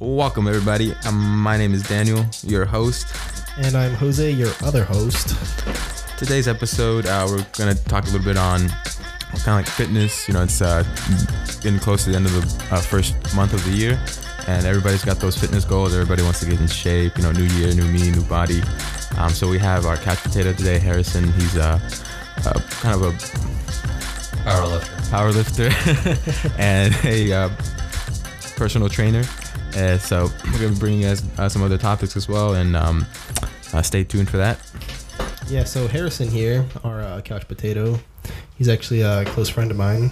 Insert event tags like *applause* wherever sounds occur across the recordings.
Welcome, everybody. Um, my name is Daniel, your host. And I'm Jose, your other host. Today's episode, uh, we're going to talk a little bit on kind of like fitness. You know, it's uh, getting close to the end of the uh, first month of the year, and everybody's got those fitness goals. Everybody wants to get in shape. You know, new year, new me, new body. Um, so we have our couch potato today, Harrison. He's uh, uh, kind of a Power lifter. power lifter *laughs* and a uh, personal trainer. Uh, so we're gonna be bringing guys uh, some other topics as well, and um, uh, stay tuned for that. Yeah, so Harrison here, our uh, couch potato, he's actually a close friend of mine.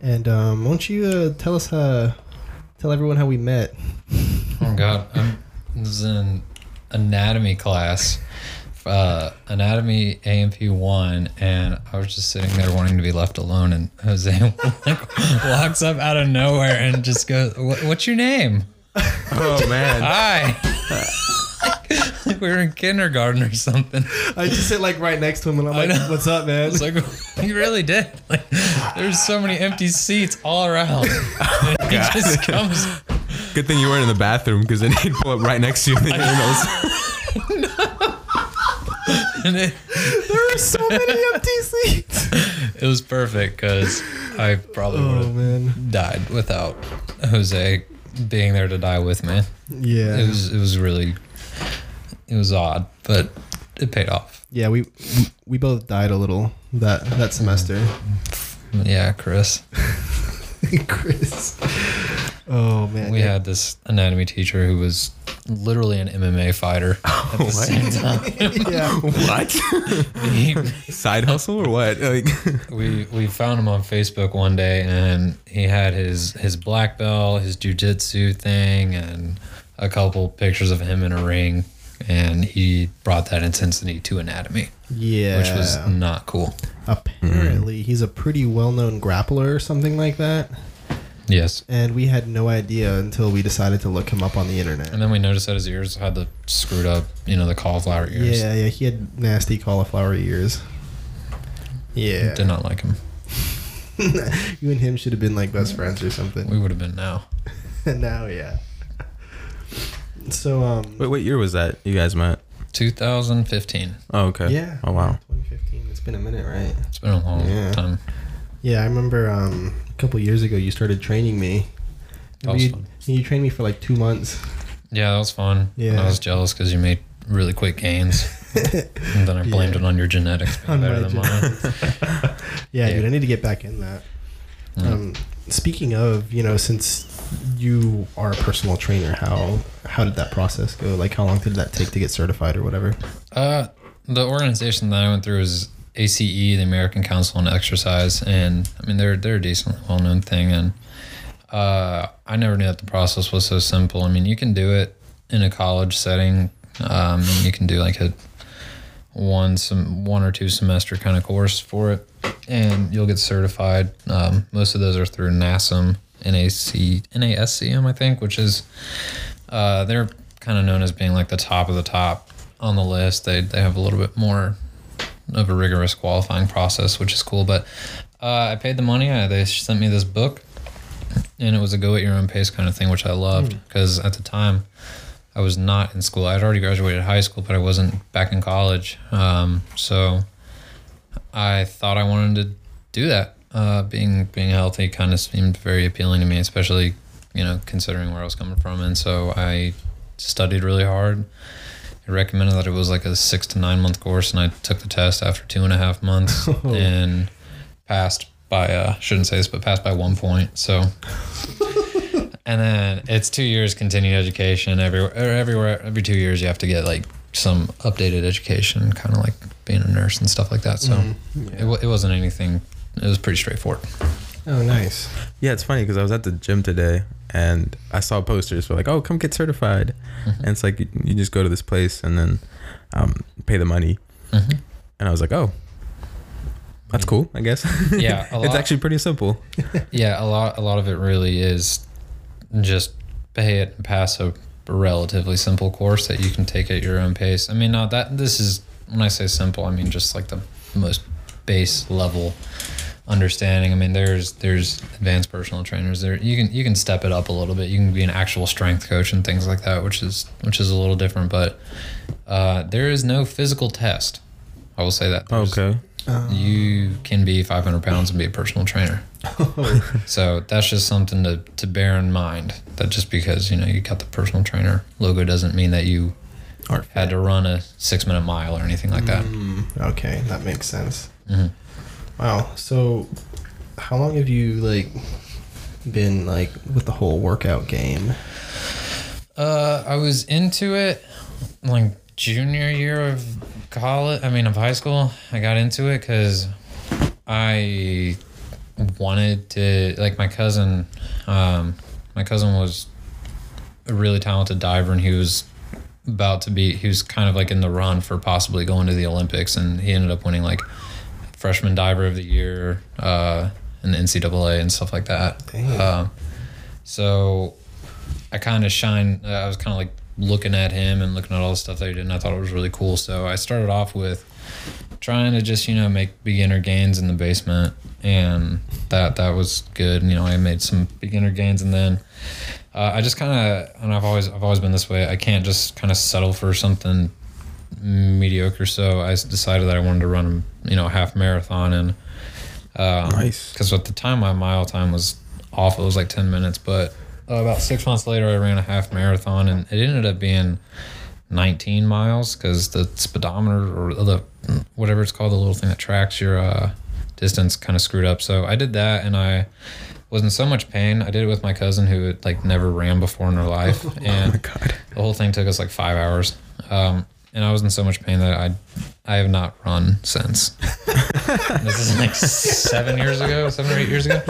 And um, won't you uh, tell us, uh, tell everyone how we met? Oh God, I'm, this is an anatomy class, uh, anatomy A&P one, and I was just sitting there wanting to be left alone, and Jose like, *laughs* walks up out of nowhere and just goes, "What- "What's your name?" Oh man, Hi. like we were in kindergarten or something. I just sit like right next to him and I'm I like, know. what's up, man? It's like you really did. Like there's so many empty seats all around. And he just comes good thing you weren't in the bathroom because then he'd pull up right next to you. And *laughs* then you know, and it, there are so many *laughs* empty seats. it was perfect because I probably would Oh, have man. died without Jose being there to die with me. Yeah. It was it was really it was odd, but it paid off. yeah, we we both died a little that that semester. Yeah, Chris. *laughs* *laughs* Chris. Oh, man. We yeah. had this anatomy teacher who was literally an MMA fighter *laughs* oh, at the same *laughs* time. yeah. what He- side hustle or what? Like, we we found him on Facebook one day, and he had his his black belt, his jujitsu thing, and a couple pictures of him in a ring. And he brought that intensity to anatomy, Yeah. which was not cool. Apparently, he's a pretty well known grappler or something like that. Yes. And we had no idea until we decided to look him up on the internet. And then we noticed that his ears had the screwed up, you know, the cauliflower ears. Yeah, yeah, he had nasty cauliflower ears. Yeah. Did not like him. *laughs* you and him should have been like best friends or something. We would have been now. *laughs* now, yeah. So, um, wait, what year was that you guys met? 2015. Oh, okay. yeah. Oh wow. 2015. It's been a minute, right? It's been a long Yeah. time. Yeah, I remember um, a couple years ago you started training me. That was you, fun. you trained me for like two months. Yeah, that was fun. And Yeah. I was jealous because you made really quick gains. *laughs* and then I blamed Yeah. it on your genetics being On better my than mine. Yeah, *laughs* Yeah. dude, I need to get back in that. Mm. Um, speaking of, you know, since you are a personal trainer, how how did that process go? Like, how long did that take to get certified or whatever? Uh, the organization that I went through is ACE, the American Council on Exercise, and I mean they're they're a decently well known thing, and uh, I never knew that the process was so simple. I mean, you can do it in a college setting. Um, you can do like a one some one or two semester kind of course for it, and you'll get certified. Um, most of those are through NASM, NAC, NASCM, I think, which is uh, they're kind of known as being like the top of the top on the list. They they have a little bit more of a rigorous qualifying process, which is cool. But uh, I paid the money. I, they sent me this book, and it was a go at your own pace kind of thing, which I loved because at the time I was not in school. I had already graduated high school, but I wasn't back in college. Um, so I thought I wanted to do that. Uh, being being healthy kind of seemed very appealing to me, especially you know considering where I was coming from. And so I studied really hard. It recommended that it was like a six to nine month course, and I took the test after two and a half months *laughs* and passed by uh shouldn't say this, but passed by one point. So. *laughs* And then it's two years continued education. Everywhere, or everywhere, every two years you have to get like some updated education, kind of like being a nurse and stuff like that. So it, wa- it wasn't anything. It was pretty straightforward. Oh, nice. Yeah, it's funny because I was at the gym today and I saw posters for like, oh, come get certified. And it's like you, you just go to this place and then um, pay the money. Mhm. And I was like, oh, that's cool. I guess. Yeah, *laughs* a it's actually pretty simple. *laughs* Yeah, a lot. A lot of it really is just pay it and pass a relatively simple course that you can take at your own pace. I mean, not that this is when I say simple, I mean just like the most base level understanding. I mean, there's there's advanced personal trainers there. You can you can step it up a little bit. You can be an actual strength coach and things like that, which is which is a little different. But uh, there is no physical test. I will say that. There's- Okay. You can be 500 pounds and be a personal trainer. *laughs* so that's just something to, to bear in mind. That just because you know you got the personal trainer logo doesn't mean that you Art had to run a six minute mile or anything like that. Mm, okay, that makes sense. Mhm. Wow. So, how long have you like been like with the whole workout game? Uh, I was into it like junior year of college. I mean, of high school. I got into it because I wanted to. Like my cousin, um, my cousin was a really talented diver, and he was about to be. He was kind of like in the run for possibly going to the Olympics, and he ended up winning like freshman diver of the year uh, in the NCAA and stuff like that. Um, so I kind of shine. Uh, I was kind of like looking at him and looking at all the stuff that he did, and I thought it was really cool. So I started off with trying to just you know make beginner gains in the basement, and that that was good. You know, I made some beginner gains, and then uh, I just kind of and I've always I've always been this way. I can't just kind of settle for something mediocre. So I decided that I wanted to run you know a half marathon and. Um, Nice. Because at the time, my mile time was awful. It was like 10 minutes. But uh, about six months later, I ran a half marathon and it ended up being 19 miles because the speedometer or the whatever it's called, the little thing that tracks your uh, distance kind of screwed up. So I did that and I was in so much pain. I did it with my cousin who had like never ran before in her life. *laughs* Oh my And god. the whole thing took us like five hours. Um, and I was in so much pain that I I have not run since. *laughs* this is like seven years ago, seven or eight years ago.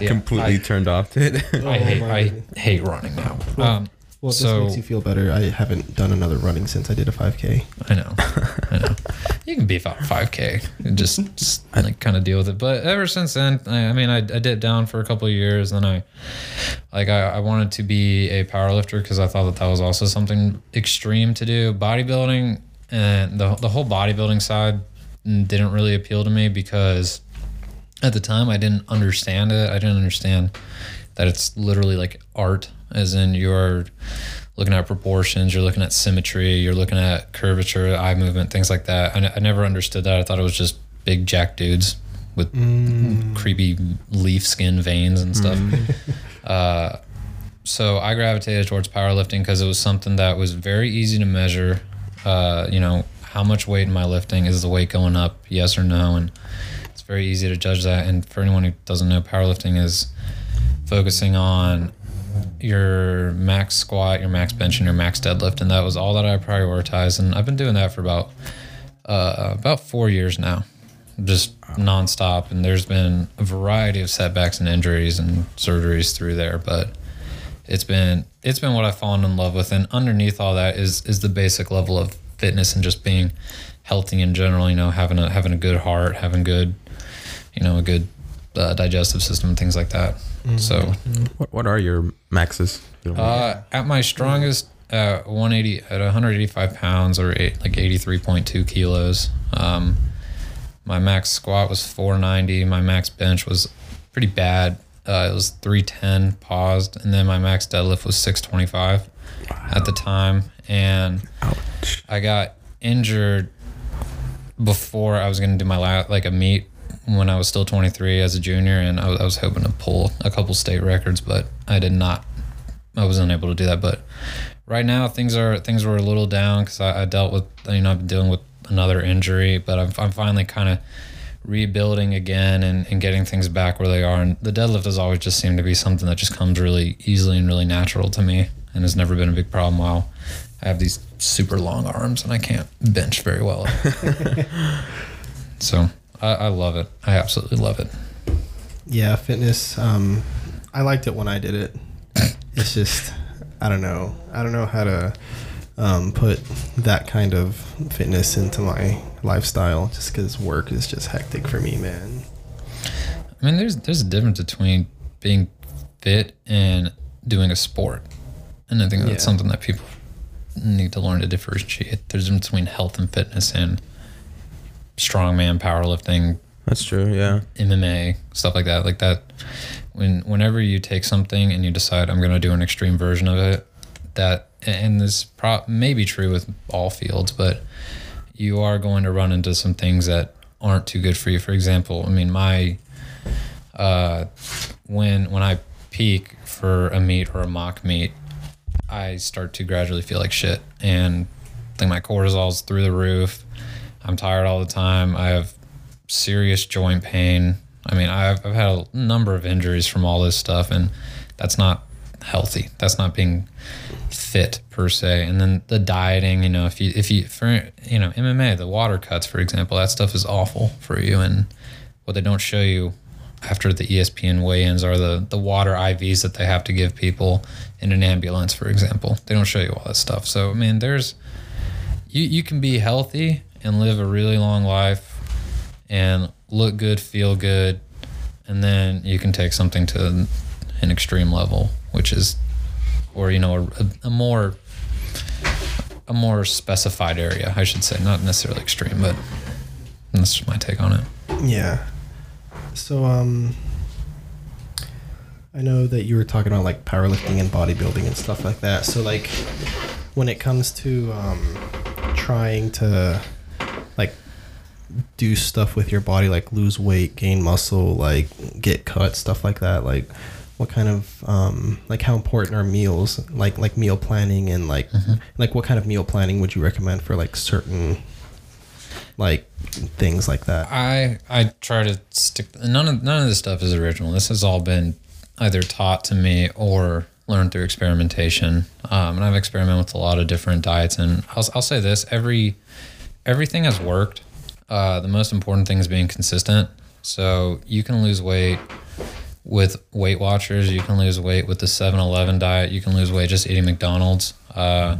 Yeah, Completely I, turned off to it. I hate Oh my I hate running now. Um, Well, if So- this makes you feel better, I haven't done another running since I did a 5K. I know, I know. You can beef out five k and just, just like kind of deal with it. But ever since then, I, I mean, I, I dipped down for a couple of years. Then I, like, I, I wanted to be a power lifter because I thought that that was also something extreme to do. Bodybuilding and the the whole bodybuilding side didn't really appeal to me because at the time I didn't understand it. I didn't understand that it's literally like art, as in you're looking at proportions, you're looking at symmetry, you're looking at curvature, eye movement, things like that. I, n- I never understood that. I thought it was just big jack dudes with creepy leaf skin veins and stuff. *laughs* uh, so I gravitated towards powerlifting because it was something that was very easy to measure. Uh, you know, how much weight am I lifting? Is the weight going up? Yes or no? And it's very easy to judge that. And for anyone who doesn't know, powerlifting is focusing on your max squat, your max bench, and your max deadlift, and that was all that I prioritized. And I've been doing that for about uh, about four years now, just nonstop. And there's been a variety of setbacks and injuries and surgeries through there, but it's been it's been what I've fallen in love with. And underneath all that is is the basic level of fitness and just being healthy in general. You know, having a having a good heart, having good, you know, a good uh, digestive system, things like that. So What, what are your maxes? You uh, at my strongest, uh, 180 at 185 pounds or eight, like 83.2 kilos. Um, my max squat was 490. My max bench was pretty bad. Uh, it was 310 paused, and then my max deadlift was 625 at the time. And Ouch. I got injured before I was going to do my last, like a meet when I was still 23 as a junior, and I was, I was hoping to pull a couple state records, but I did not. I was unable to do that. But right now, things are things were a little down because I, I dealt with you know I've been dealing with another injury, but I'm I'm finally kind of rebuilding again and, and getting things back where they are. And the deadlift has always just seemed to be something that just comes really easily and really natural to me, and has never been a big problem. While I have these super long arms and I can't bench very well. *laughs* so I, I love it. I absolutely love it. Yeah, fitness. Um, I liked it when I did it. It's just, I don't know. I don't know how to um, put that kind of fitness into my lifestyle just because work is just hectic for me, man. I mean, there's there's a difference between being fit and doing a sport, and I think that's Yeah. something that people need to learn to differentiate. There's a difference between health and fitness and strongman, powerlifting, That's true. Yeah. MMA, stuff like that. Like that when whenever you take something and you decide I'm going to do an extreme version of it, that and this pro- may be true with all fields, but you are going to run into some things that aren't too good for you. For example, I mean my uh, when when I peak for a meet or a mock meet, I start to gradually feel like shit, and think my cortisol's through the roof. I'm tired all the time. I have serious joint pain. I mean, I've, I've had a number of injuries from all this stuff, and that's not healthy. That's not being fit per se. And then the dieting, you know, if you if you for you know MMA, the water cuts, for example, that stuff is awful for you. And what they don't show you after the ESPN weigh-ins are the the water IVs that they have to give people in an ambulance, for example. They don't show you all that stuff. So I mean, there's you you can be healthy and live a really long life and look good, feel good, and then you can take something to an extreme level, which is, or you know, a, a more a more specified area, I should say, not necessarily extreme, but that's just my take on it. Yeah. So um I know that you were talking about like powerlifting and bodybuilding and stuff like that. So like when it comes to um trying to do stuff with your body like lose weight, gain muscle, like get cut, stuff like that, like what kind of um like how important are meals like like meal planning and like like what kind of meal planning would you recommend for like certain like things like that I I try to stick. None of none of this stuff is original. This has all been either taught to me or learned through experimentation. Um, and I've experimented with a lot of different diets. And I'll I'll say this: every everything has worked. Uh, the most important thing is being consistent. So you can lose weight with Weight Watchers. You can lose weight with the 7-Eleven diet. You can lose weight just eating McDonald's. Uh,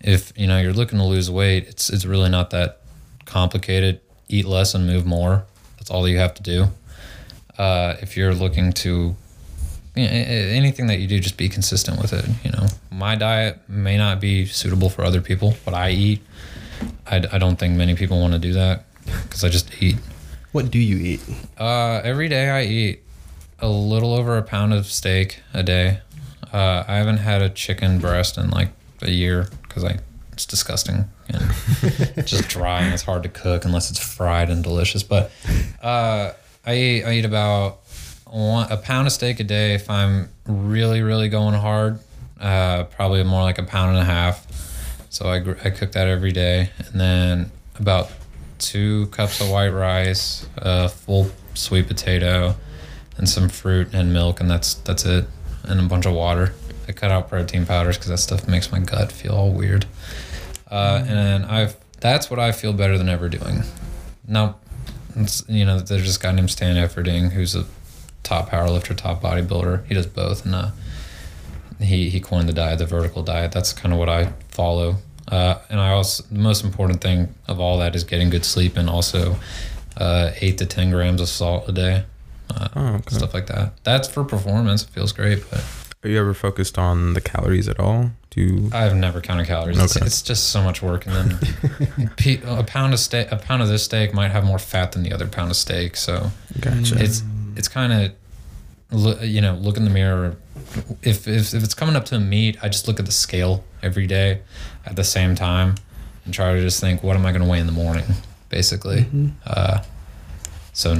if you know you're looking to lose weight, it's it's really not that complicated. Eat less and move more. That's all you have to do. Uh, if you're looking to anything that you do, just be consistent with it. You know, my diet may not be suitable for other people. What I eat, I, I don't think many people want to do that because I just eat. what do you eat Uh, every day I eat a little over a pound of steak a day. Uh, I haven't had a chicken breast in like a year because I it's disgusting and *laughs* just dry and it's hard to cook unless it's fried and delicious. But uh, I eat I eat about one, a pound of steak a day if I'm really really going hard. Uh, probably more like a pound and a half. So I, I cook that every day, and then about two cups of white rice, a full sweet potato, and some fruit and milk, and that's that's it, and a bunch of water. I cut out protein powders because that stuff makes my gut feel all weird. Uh, and I've that's what I feel better than ever doing. Now, you know, there's this guy named Stan Efferding who's a top powerlifter, top bodybuilder. He does both, and uh, he he coined the diet, the vertical diet. That's kind of what I follow. Uh, and I also the most important thing of all that is getting good sleep and also uh, eight to ten grams of salt a day, uh, Oh, okay. stuff like that. That's for performance. It feels great, but Are you ever focused on the calories at all? Do you, I've never counted calories. It's, Okay. it's just so much work, and then *laughs* pe- a pound of steak, a pound of this steak might have more fat than the other pound of steak. So gotcha. it's it's kind of you know look in the mirror if, if if it's coming up to a meet i just look at the scale every day at the same time and try to just think what am i going to weigh in the morning basically? Uh, so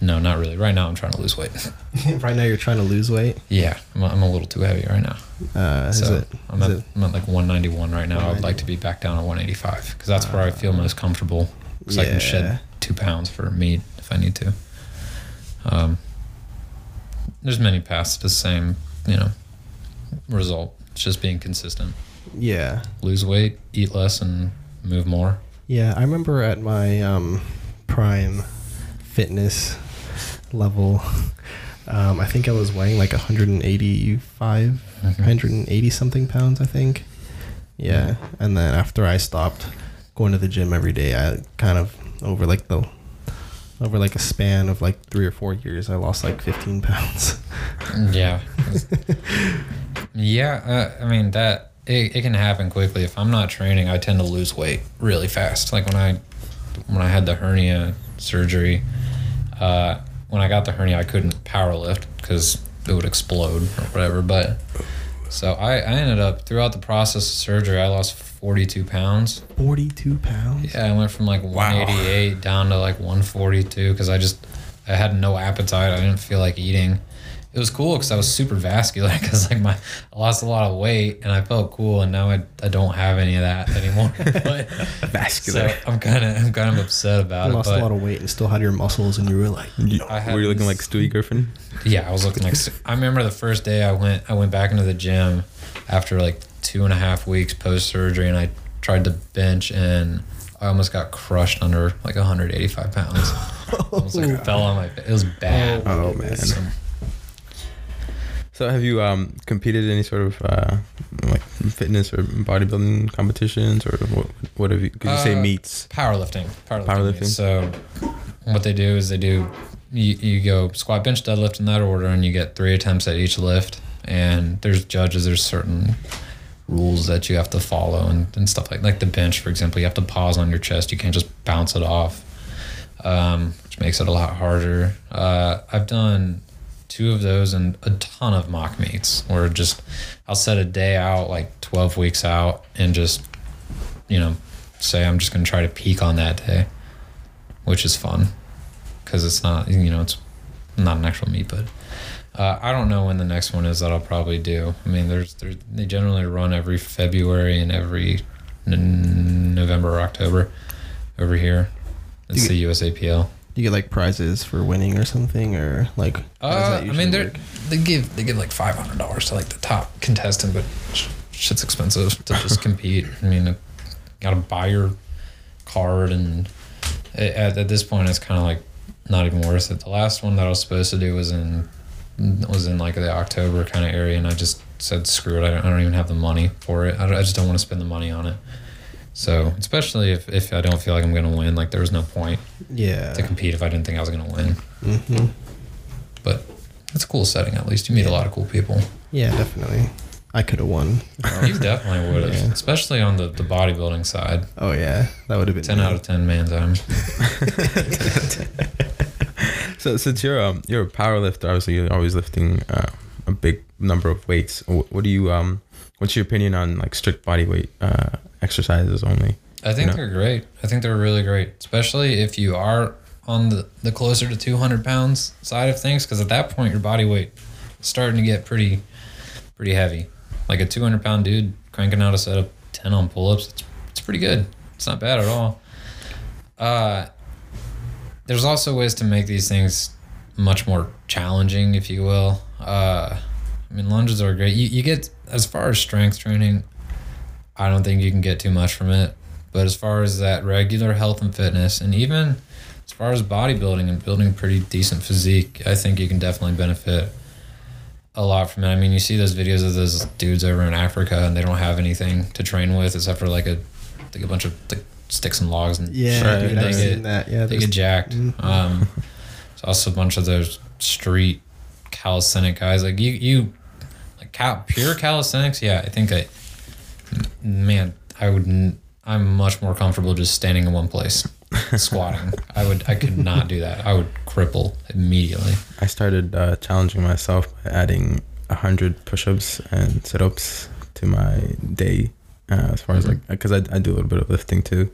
no not really. Right now i'm trying to lose weight. *laughs* Right now you're trying to lose weight? Yeah I'm, I'm a little too heavy right now. Uh is so it, I'm, at, I'm at like 191 right now. I would like to be back down to 185 because that's where i feel most comfortable because i can shed two pounds for meat if i need to. Um, there's many paths to the same you know result. It's just being consistent. Yeah. Lose weight eat less and move more. Yeah i remember at my um prime fitness level um i think i was weighing like 185 Mhm. 180 something pounds i think. Yeah and then after i stopped going to the gym every day i kind of over like the over like a span of like three or four years i lost like 15 pounds. Yeah. Yeah uh, i mean that it, it can happen quickly. If i'm not training i tend to lose weight really fast. Like when i when i had the hernia surgery Uh, when I got the hernia, I couldn't power lift because it would explode or whatever. But so I, I ended up throughout the process of surgery, I lost 42 pounds. 42 pounds. Yeah, I went from like 188 down to like 142 because I just I had no appetite. I didn't feel like eating. It was cool because I was super vascular *laughs* because like my I lost a lot of weight and I felt cool and now I, I don't have any of that anymore. *laughs* but Vascular. so I'm kind of I'm kind of upset about You it. lost But a lot of weight and still had your muscles, and you were like, You- I had were you looking like Stewie Griffin? yeah, I was looking like I remember the first day I went I went back into the gym after like two and a half weeks post surgery and I tried to bench and I almost got crushed under like 185 pounds. *laughs* I was like fell on my it was bad. Oh, man. So, So have you um competed in any sort of uh like fitness or bodybuilding competitions or what what have you could you say Uh, meets? powerlifting, powerlifting. Powerlifting. So what they do is they do you, you go squat, bench, deadlift in that order, and you get three attempts at each lift. And there's judges. There's certain rules that you have to follow and, and stuff like like the bench, for example. You have to pause on your chest. You can't just bounce it off, um, which makes it a lot harder. Uh, I've done two of those and a ton of mock meets where just I'll set a day out like 12 weeks out and just you know say I'm just going to try to peak on that day, which is fun because it's not you know it's not an actual meet, but uh, I don't know when the next one is that I'll probably do. I mean, there's there's they generally run every February and every n- November or October over here. It's the USAPL. you get like prizes for winning or something, or like? Uh, I mean, they they give they give like five hundred dollars to like the top contestant, but sh- shit's expensive to just *laughs* compete. I mean, you got to buy your card, and at, at this point, it's kind of like not even worth it. The last one that I was supposed to do was in was in like the October kind of area, and I just said screw it. I don't, I don't even have the money for it. I, I just don't want to spend the money on it. So, especially if, if I don't feel like I'm gonna win, like there was no point Yeah. to compete if I didn't think I was gonna win. hmm But it's a cool setting at least. You meet a lot of cool people. Yeah, definitely. I could have won. *laughs* You definitely would have, Yeah. especially on the, the bodybuilding side. Oh yeah, that would have been 10 me. out of 10 man time. *laughs* *laughs* So since you're um you're a power lifter, obviously you're always lifting uh, a big number of weights. What, what do you um what's your opinion on like strict body weight uh, exercises only? I think You know? they're great. I think they're really great, especially if you are on the, the closer to 200 pounds side of things, because at that point, your body weight is starting to get pretty pretty heavy. Like a 200 pound dude cranking out a set of 10 on pull ups, it's, it's pretty good. It's not bad at all. Uh, there's also ways to make these things much more challenging, if you will. Uh, I mean, lunges are great. You, you get, as far as strength training, I don't think you can get too much from it. But as far as that regular health and fitness, and even as far as bodybuilding and building pretty decent physique, I think you can definitely benefit a lot from it. I mean, you see those videos of those dudes over in Africa, and they don't have anything to train with except for like a like a bunch of like sticks and logs and Yeah, Right. dude, They get- that. Yeah, they get jacked. Mhm. Um, there's also a bunch of those street calisthenic guys. Like you, you like cal- pure calisthenics. Yeah, I think I, man, I would. N- I'm much more comfortable just standing in one place, *laughs* squatting. I would. I could not do that. I would cripple immediately. I started uh, challenging myself by adding hundred push-ups and sit-ups to my day. Uh, as far as like, because I, I do a little bit of lifting too,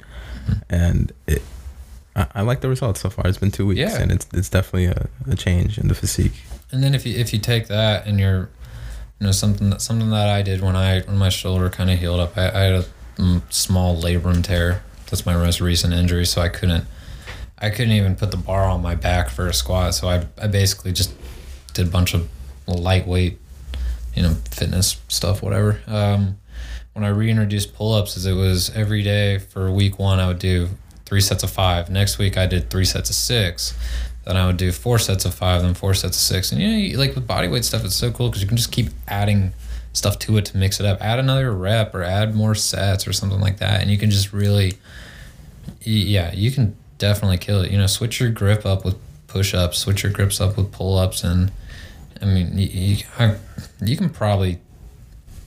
and it, I, I like the results so far. It's been two weeks, Yeah. and it's it's definitely a, a change in the physique. And then if you if you take that and you're, you know, something that something that I did when I when my shoulder kind of healed up, I, I had a mm, small labrum tear. That's my most recent injury, so I couldn't I couldn't even put the bar on my back for a squat. So I I basically just did a bunch of lightweight, you know, fitness stuff, whatever. Um, when I reintroduced pull ups, is it was every day for week one I would do three sets of five. Next week I did three sets of six. Then I would do four sets of five, then four sets of six. And you know, you, like with body weight stuff, it's so cool because you can just keep adding stuff to it to mix it up. Add another rep or add more sets or something like that, and you can just really, yeah, you can definitely kill it. You know, switch your grip up with push ups, switch your grips up with pull ups, and I mean, you, you, I, you can probably,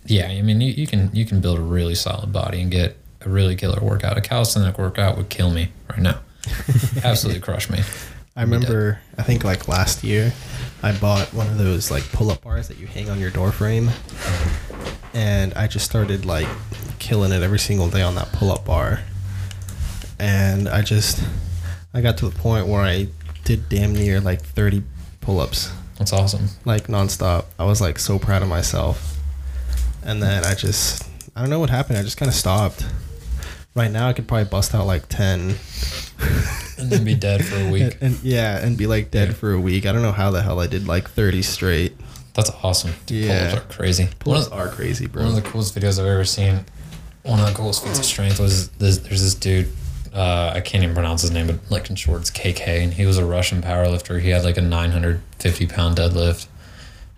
yeah, I mean, you, you can you can build a really solid body and get a really killer workout. A calisthenic workout would kill me right now, *laughs* absolutely crush me. I remember, I think like last year, I bought one of those like pull up bars that you hang on your door frame. And I just started like killing it every single day on that pull up bar. And I just, I got to the point where I did damn near like 30 pull ups, That's awesome. like nonstop. I was like so proud of myself. And then I just, I don't know what happened. I just kind of stopped. Right now, I could probably bust out like 10 *laughs* And then be dead for a week. and yeah, and be like dead Yeah. for a week. I don't know how the hell I did like 30 straight. That's awesome. Dude, Yeah. Pull-ups are crazy. Pull-ups are crazy, bro. one of the coolest videos I've ever seen. One of the coolest feats of strength was this, there's this dude. Uh, I can't even pronounce his name, but like in short, it's KK, and he was a Russian powerlifter. He had like a 950 pound deadlift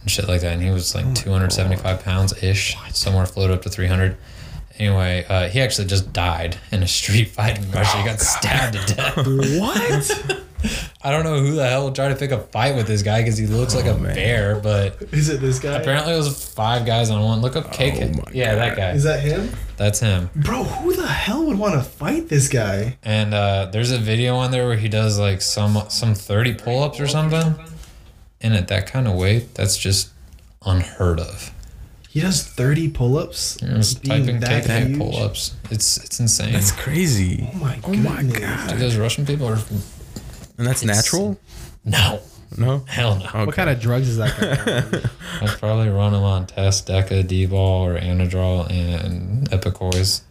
and shit like that, and he was like 275 pounds ish, somewhere floated up to 300. Anyway, uh, he actually just died in a street *laughs* fight in Russia. he got stabbed to death. *laughs* what? *laughs* I don't know who the hell would try to pick a fight with this guy because he looks like a bear, but Is it this guy? apparently it was five guys on one. Look up KK. my yeah, that guy. Is that him? That's him. Bro, who the hell would want to fight this guy? And uh, there's a video on there where he does like some some 30 pull-ups or something. And it that kind of weight, that's just unheard of. He does 30 pull-ups. Just being type in that KK huge? pull-ups. It's it's insane. That's crazy. Oh my Oh my god. Like, those Russian people are And that's It's- natural? no, No. hell no. Okay. What kind of drugs is that guy? *laughs* I'd probably run him on test Deca, D-bol, or Anadrol and Equipoise.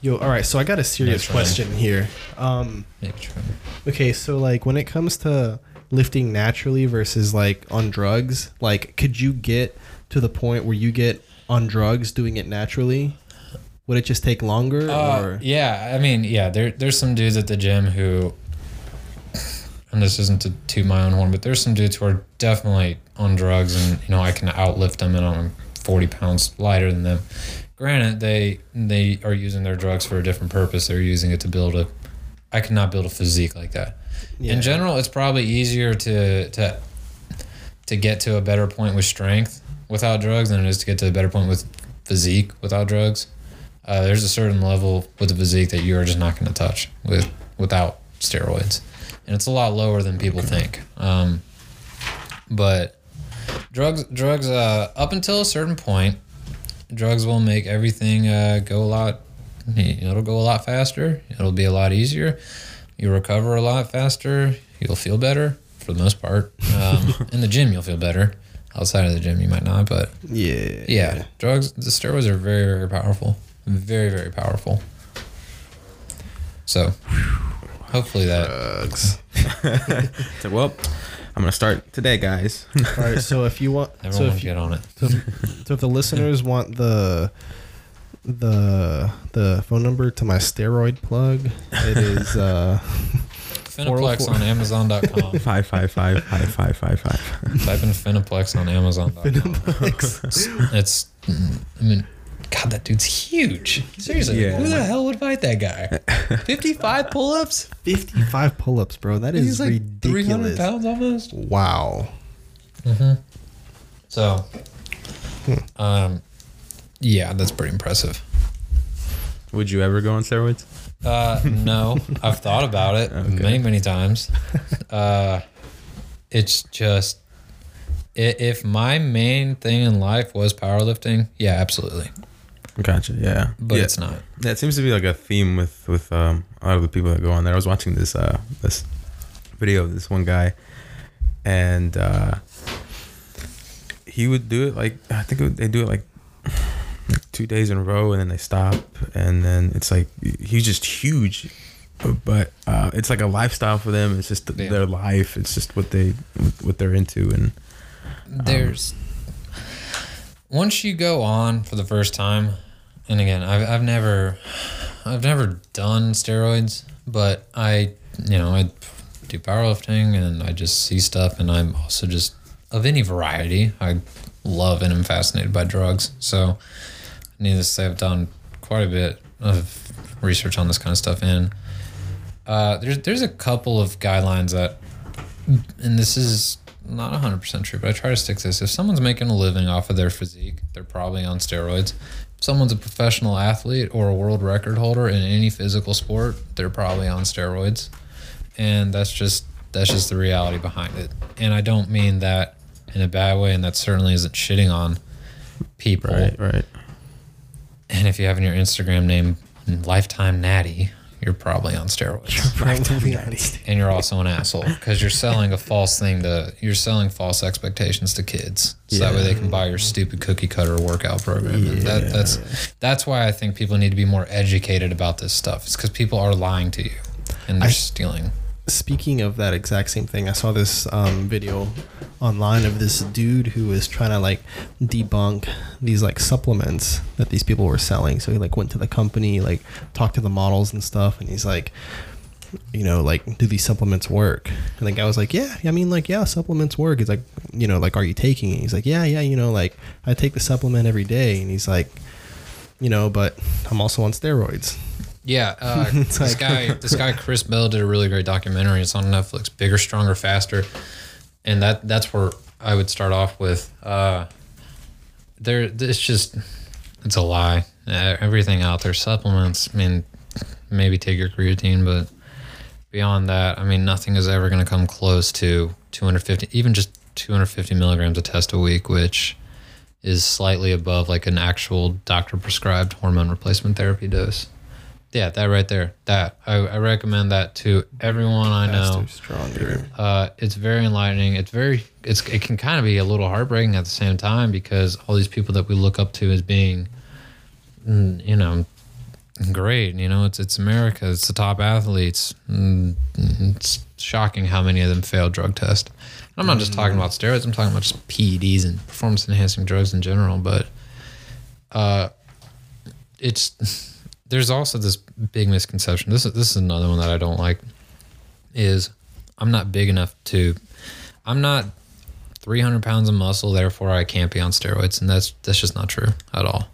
Yo, all right, so I got a serious Next question here. Um, Maybe try. okay, so like when it comes to lifting naturally versus like on drugs, like could you get to the point where you get on drugs doing it naturally? Would it just take longer Uh, or yeah, I mean, yeah, there there's some dudes at the gym who, and this isn't to toot my own horn, but there's some dudes who are definitely on drugs, and you know I can outlift them, and I'm 40 pounds lighter than them. Granted, they they are using their drugs for a different purpose. They're using it to build a. I cannot build a physique like that. Yeah. In general, it's probably easier to to to get to a better point with strength without drugs than it is to get to a better point with physique without drugs. Uh, there's a certain level with the physique that you are just not going to touch with without steroids, and it's a lot lower than people think. Um, but drugs, drugs, uh, up until a certain point, drugs will make everything uh, go a lot. It'll go a lot faster. It'll be a lot easier. You recover a lot faster. You'll feel better for the most part. Um, *laughs* in the gym, you'll feel better. Outside of the gym, you might not, but yeah. yeah, drugs. The steroids are very, very powerful. Very, very powerful. So, hopefully that. Drugs. *laughs* So, well, I'm gonna start today, guys. All right, so if you want, *laughs* so Everyone if, you, get on it. so, so if the listeners want the the the phone number to my steroid plug, it is uh *laughs* Finaplex 404. on Amazon.com. *laughs* five five five five five five five. Type in Finaplex on Amazon.com. Finaplex. *laughs* It's, I mean, God, that dude's huge. Seriously, Yeah. who the hell would fight that guy? 55 pull ups? 55 pull-ups, bro. That is He's like 300 pounds almost. Wow. So, um, yeah, that's pretty impressive. Would you ever go on steroids? Uh, no, I've thought about it *laughs* many, many times. *laughs* Uh, it's just if my main thing in life was powerlifting, yeah, absolutely. Gotcha. Yeah. But yeah. it's not. Yeah, it seems to be like a theme with with um, a lot of the people that go on there. I was watching this uh, this video of this one guy, and uh, he would do it like I think it would, they do it like two days in a row, and then they stop, and then it's like he's just huge, but uh, it's like a lifestyle for them. It's just Yeah. their life. It's just what they what they're into, and There's once you go on for the first time, and again, I've I've never I've never done steroids, but I you know I do powerlifting and I just see stuff, and I'm also just of any variety. I love and am fascinated by drugs. So, needless to say, I've done quite a bit of research on this kind of stuff, and uh, there's there's a couple of guidelines that and this is not 100% true, but I try to stick to this. If someone's making a living off of their physique, they're probably on steroids. If someone's a professional athlete or a world record holder in any physical sport, they're probably on steroids. And that's just that's just the reality behind it. And I don't mean that in a bad way, and that certainly isn't shitting on people. Right, right. And if you have in your Instagram name Lifetime Natty, you're probably on steroids. You're probably on and you're also an asshole because you're selling a false thing to you're selling false expectations to kids. So that way they can buy your stupid cookie cutter workout program. And that, that's that's why i think people need to be more educated about this stuff it's because people are lying to you and they're I- stealing Speaking of that exact same thing, I saw this um, video online of this dude who was trying to like debunk these like supplements that these people were selling. So he like went to the company, like talked to the models and stuff, and he's like, you know, like, do these supplements work? And the guy was like, yeah, I mean, like, yeah, supplements work. He's like, you know, like, are you taking it? He's like, yeah, yeah, you know, like, I take the supplement every day. And he's like, you know, but I'm also on steroids. Yeah *laughs* uh, this like- guy *laughs* this guy chris bell did a really great documentary. It's on netflix bigger stronger faster. And that that's where i would start off with uh there it's just it's a lie. Uh, everything out there supplements i mean maybe take your creatine but beyond that i mean nothing is ever going to come close to 250 even just 250 milligrams of test a week which is slightly above like an actual doctor prescribed hormone replacement therapy dose yeah that right there that i, I recommend that to everyone i know stronger. uh, it's very enlightening. It's very it's it can kind of be a little heartbreaking at the same time because all these people that we look up to as being, mm, you know, great. You know, it's it's America. It's the top athletes. Mm, It's shocking how many of them fail drug test. I'm not just talking about steroids. I'm talking about just PEDs and performance enhancing drugs in general. But uh, it's *laughs* there's also this big misconception. This is this is another one that I don't like. Is I'm not big enough to. I'm not 300 pounds of muscle, therefore I can't be on steroids, and that's that's just not true at all.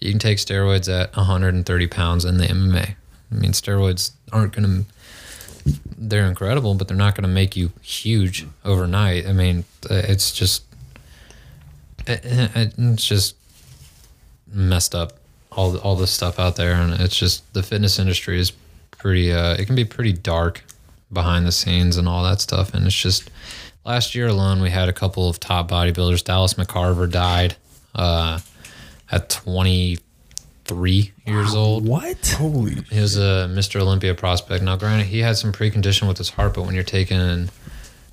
You can take steroids at 130 pounds in the MMA. I mean, steroids aren't going to. They're incredible, but they're not going to make you huge overnight. I mean, uh, it's just. it- it- It's just messed up all the, all this stuff out there and it's just the fitness industry is pretty uh it can be pretty dark behind the scenes and all that stuff and it's just last year alone we had a couple of top bodybuilders Dallas McCarver died uh at 23 years old What? Holy. he was a Mr. Olympia prospect now granted he had some precondition with his heart but when you're taking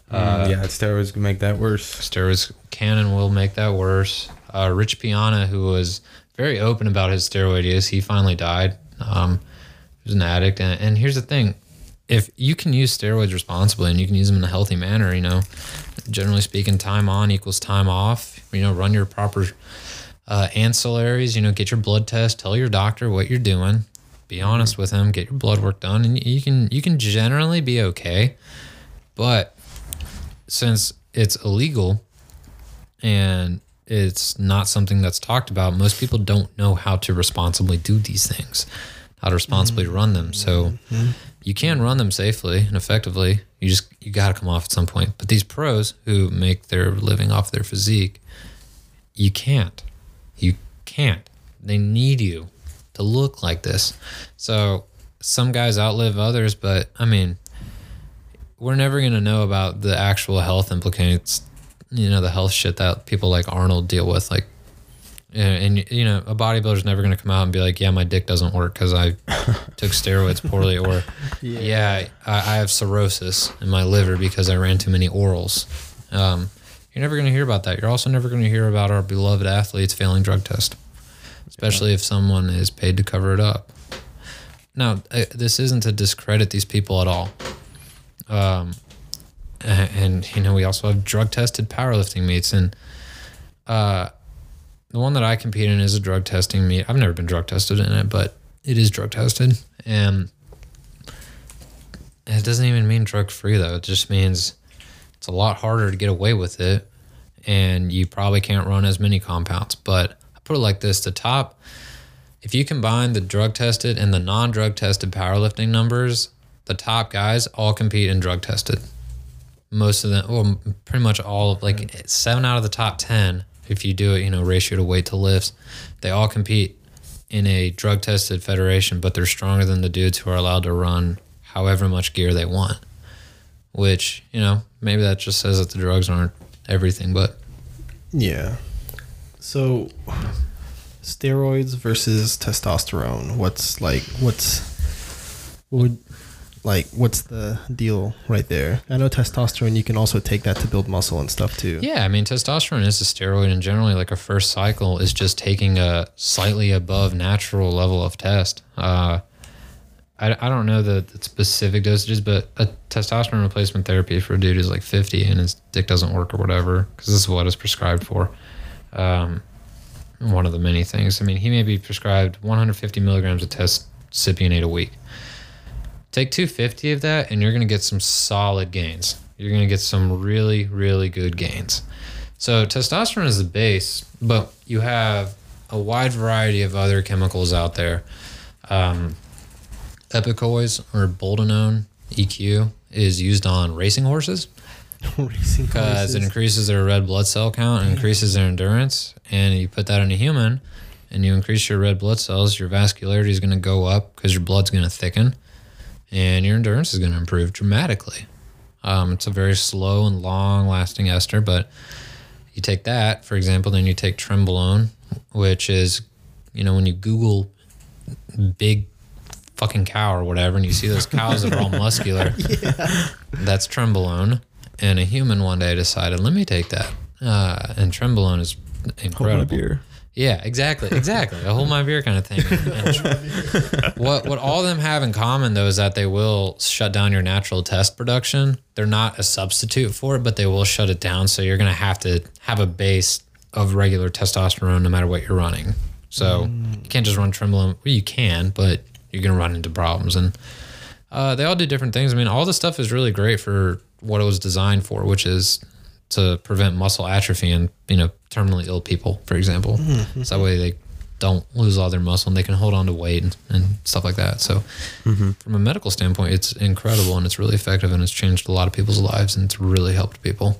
uh, yeah, steroids can make that worse. steroids can and will make that worse. Uh, Rich Piana, who was very open about his steroid use, he finally died. Um, he was an addict, and, and here's the thing: if you can use steroids responsibly and you can use them in a healthy manner, you know, generally speaking, time on equals time off. You know, run your proper uh, ancillaries. You know, get your blood test. Tell your doctor what you're doing. Be honest with him. Get your blood work done, and you can you can generally be okay. But since it's illegal and it's not something that's talked about, most people don't know how to responsibly do these things, how to responsibly mm-hmm. run them. So mm-hmm. you can run them safely and effectively. You just you got to come off at some point. But these pros who make their living off their physique, you can't. You can't. They need you to look like this. So some guys outlive others, but I mean, we're never going to know about the actual health implications, you know, the health shit that people like Arnold deal with. Like, and, and you know, a bodybuilder's never going to come out and be like, yeah, my dick doesn't work because I *laughs* took steroids poorly, or yeah, I, I have cirrhosis in my liver because I ran too many orals. Um, you're never going to hear about that. You're also never going to hear about our beloved athletes failing drug test, especially if someone is paid to cover it up. Now, uh, this isn't to discredit these people at all. Um, a- and, you know, we also have drug tested powerlifting meets. And uh, the one that I compete in is a drug testing meet. I've never been drug tested in it, but it is drug tested. And it doesn't even mean drug free, though. It just means it's a lot harder to get away with it. And you probably can't run as many compounds. But I put it like this the top, if you combine the drug tested and the non drug tested powerlifting numbers, the top guys all compete in drug tested. Most of them, well, pretty much all of like seven out of the top 10, if you do it, you know, ratio to weight to lifts, they all compete in a drug tested federation, but they're stronger than the dudes who are allowed to run however much gear they want. which you know maybe that just says that the drugs aren't everything, but Yeah. So, steroids versus testosterone. What's like? What's what would like? What's the deal right there? I know testosterone. You can also take that to build muscle and stuff too. Yeah, I mean, testosterone is a steroid, and generally, like a first cycle is just taking a slightly above natural level of test. Uh, I, I don't know the, the specific dosages, but a testosterone replacement therapy for a dude who's like 50 and his dick doesn't work or whatever, because this is what it's prescribed for. Um, one of the many things. I mean, he may be prescribed 150 milligrams of test cypionate a week. Take 250 of that, and you're going to get some solid gains. You're going to get some really, really good gains. So, testosterone is the base, but you have a wide variety of other chemicals out there. Um, Equipoise or Boldenone EQ is used on racing horses *laughs* because it increases their red blood cell count and increases their endurance. And you put that in a human and you increase your red blood cells, your vascularity is going to go up because your blood's going to thicken and your endurance is going to improve dramatically. Um, it's a very slow and long lasting ester, but you take that, for example, then you take Trenbolone, which is, you know, when you Google big fucking cow or whatever, and you see those cows that are all *laughs* muscular, yeah. that's Trenbolone. And a human one day decided, let me take that. Uh, and Trenbolone is incredible. Yeah, exactly, exactly. A hold my beer kind of thing. *laughs* What what all of them have in common though is that they will shut down your natural test production. They're not a substitute for it, but they will shut it down. So you're gonna have to have a base of regular testosterone no matter what you're running. So you can't just run Trenbolone. Well, you can, but you're gonna run into problems. And uh, they all do different things. I mean, all this stuff is really great for what it was designed for, which is to prevent muscle atrophy in you know terminally ill people, for example. Mm-hmm, so that mm-hmm. way they don't lose all their muscle and they can hold on to weight and, and stuff like that. So mm-hmm. from a medical standpoint, it's incredible and it's really effective and it's changed a lot of people's lives and it's really helped people.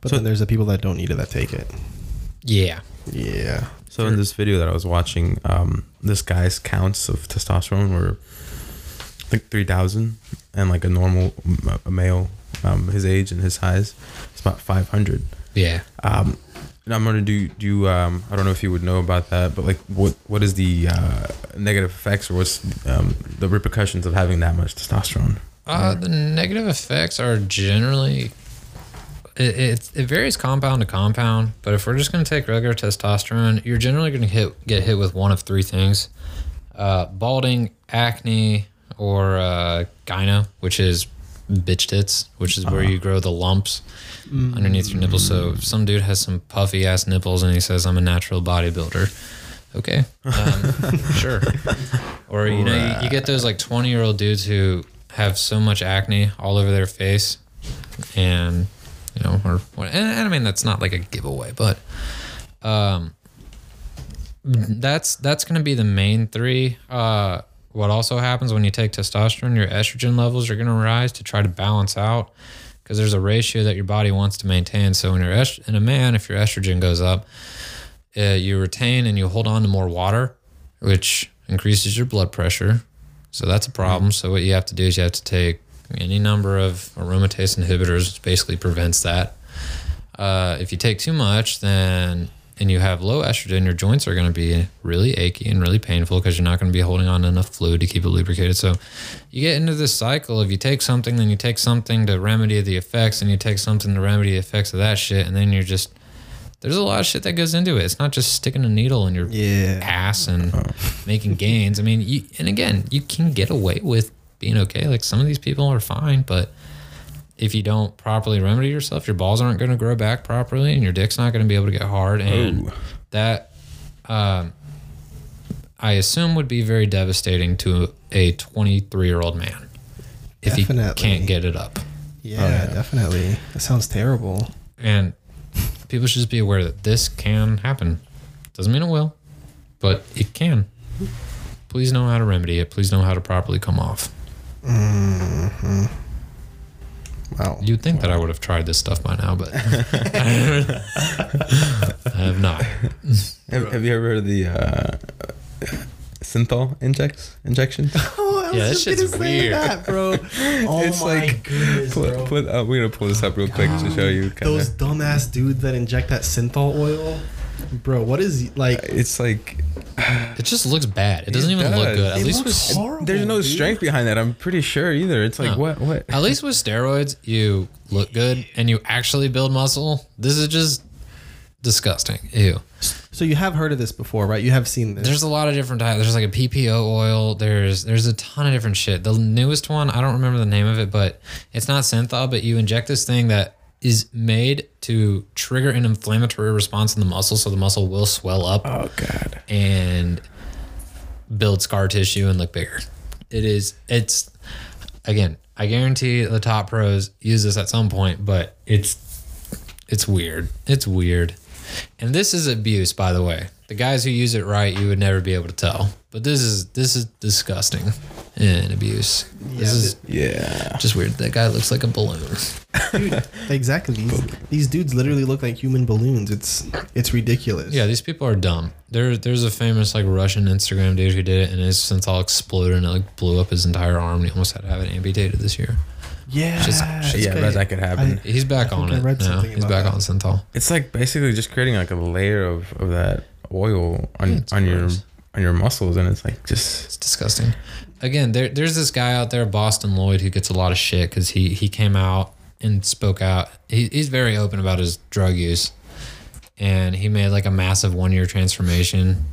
but So- then there's the people that don't need it that take it. Yeah. Yeah. So in this video that I was watching, um, this guy's counts of testosterone were, I think three thousand, and like a normal m- a male, um, his age and his size, it's about five hundred. Yeah. Um, and I'm gonna do do um, I don't know if you would know about that, but like what what is the uh, negative effects or what's um, the repercussions of having that much testosterone? Uh, the negative effects are generally it, it, it varies compound to compound, but if we're just going to take regular testosterone, you're generally going to hit get hit with one of three things: uh, balding, acne, or uh, gyno, which is bitch tits, which is where you grow the lumps underneath your nipples. So some dude has some puffy ass nipples and he says, "I'm a natural bodybuilder." Okay, um, *laughs* sure. Or you know, you, you get those like 20 year old dudes who have so much acne all over their face, and you know, or what? And, and I mean, that's not like a giveaway, but um, that's that's going to be the main three. Uh, what also happens when you take testosterone, your estrogen levels are going to rise to try to balance out because there's a ratio that your body wants to maintain. So when you're est- in a man, if your estrogen goes up, uh, you retain and you hold on to more water, which increases your blood pressure. So that's a problem. So what you have to do is you have to take any number of aromatase inhibitors, which basically prevents that. Uh, if you take too much, then and you have low estrogen, your joints are going to be really achy and really painful because you're not going to be holding on enough fluid to keep it lubricated. So you get into this cycle of you take something, then you take something to remedy the effects, and you take something to remedy the effects of that shit, and then you're just there's a lot of shit that goes into it. It's not just sticking a needle in your Yeah. ass and uh-huh. *laughs* making gains. I mean, you and again, you can get away with being okay. Like some of these people are fine, but if you don't properly remedy yourself, your balls aren't going to grow back properly, and your dick's not going to be able to get hard. And Ooh. that, um, I assume, would be very devastating to a 23 year old man if he can't get it up. Yeah, yeah. definitely. That sounds terrible. And people should just be aware that this can happen. Doesn't mean it will, but it can. Please know how to remedy it. Please know how to properly come off. Wow. You'd think that I would have tried this stuff by now, but *laughs* I have not. Have, have you ever heard of the uh, synthol injects injection? *laughs* Oh, I was Yeah, that just gonna say weird. that, bro. *laughs* Oh It's my like- goodness, Put, bro. put, uh, we're gonna pull this up real quick to show you. Kinda. Those dumbass dudes that inject that synthol oil, bro. What is like? Uh, it's like *sighs* It just looks bad. It doesn't It even look good. At It least looks with horrible. there's no dude. strength behind that. I'm pretty sure either. It's like No. what what. at least with steroids, you look good and you actually build muscle. This is just disgusting. Ew. So you have heard of this before, right? You have seen this. There's a lot of different types. There's like a PPO oil. There's there's a ton of different shit. The newest one, I don't remember the name of it, but it's not synthol, but you inject this thing that is made to trigger an inflammatory response in the muscle, so the muscle will swell up Oh god. and build scar tissue and look bigger. It is it's again, I guarantee the top pros use this at some point, but it's it's weird. It's weird. And this is abuse, by the way. The guys who use it right, you would never be able to tell. But this is this is disgusting and abuse. This is Yeah. just weird. That guy looks like a balloon. *laughs* *laughs* Dude, exactly. These, these dudes literally look like human balloons. It's it's ridiculous. Yeah, these people are dumb. There, there's a famous like Russian Instagram dude who did it, and his synthol exploded and it like blew up his entire arm. And he almost had to have it amputated this year. yeah, Just- it's yeah, okay. that could happen. I- He's back I on think I it read now. He's back that. on synthol. It's like basically just creating like a layer of, of that oil on It's on your on your muscles, and it's like just It's disgusting. Again, there, there's this guy out there, Boston Loyd, who gets a lot of shit because he he came out and spoke out. He, he's very open about his drug use, and he made like a massive one year transformation.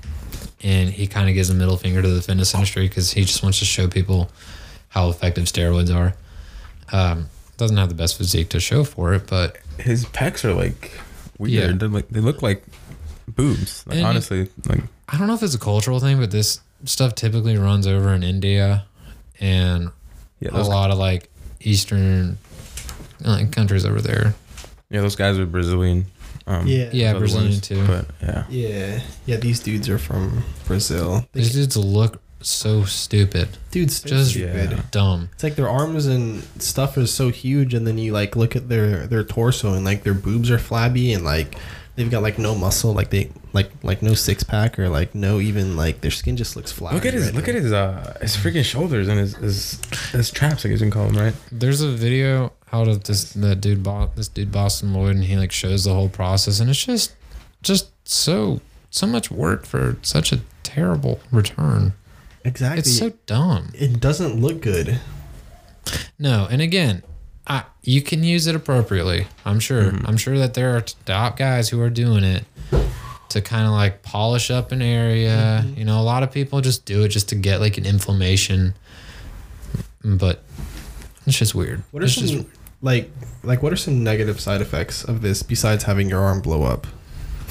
And he kind of gives a middle finger to the fitness industry because he just wants to show people how effective steroids are. Um, doesn't have the best physique to show for it, but his pecs are like weird. Yeah. They're like they look like boobs. Like And- honestly, like I don't know if it's a cultural thing, but this stuff typically runs over in India and yeah, a those, lot of like Eastern like countries over there. yeah, those guys are Brazilian. Um, Yeah. Yeah, other Brazilian ones, too. But yeah, Yeah, yeah. These dudes are from Brazil. They, These dudes look so stupid, dudes, so just stupid. Yeah. dumb. It's like their arms and stuff is so huge, and then you like look at their their torso, and like their boobs are flabby, and like they've got like no muscle, like they like like no six pack, or like no even like their skin just looks flat. look at his look at his uh his freaking shoulders and his his, his traps. I guess you can call them right. There's a video out of this that dude bought this dude Boston Loyd, and he like shows the whole process, and it's just just so so much work for such a terrible return. exactly. It's so dumb. it doesn't look good. No, and again, I, you can use it appropriately. I'm sure. Mm-hmm. I'm sure that there are top guys who are doing it to kind of like polish up an area. Mm-hmm. You know, a lot of people just do it just to get like an inflammation, but it's just weird. What are it's some just like like what are some negative side effects of this besides having your arm blow up?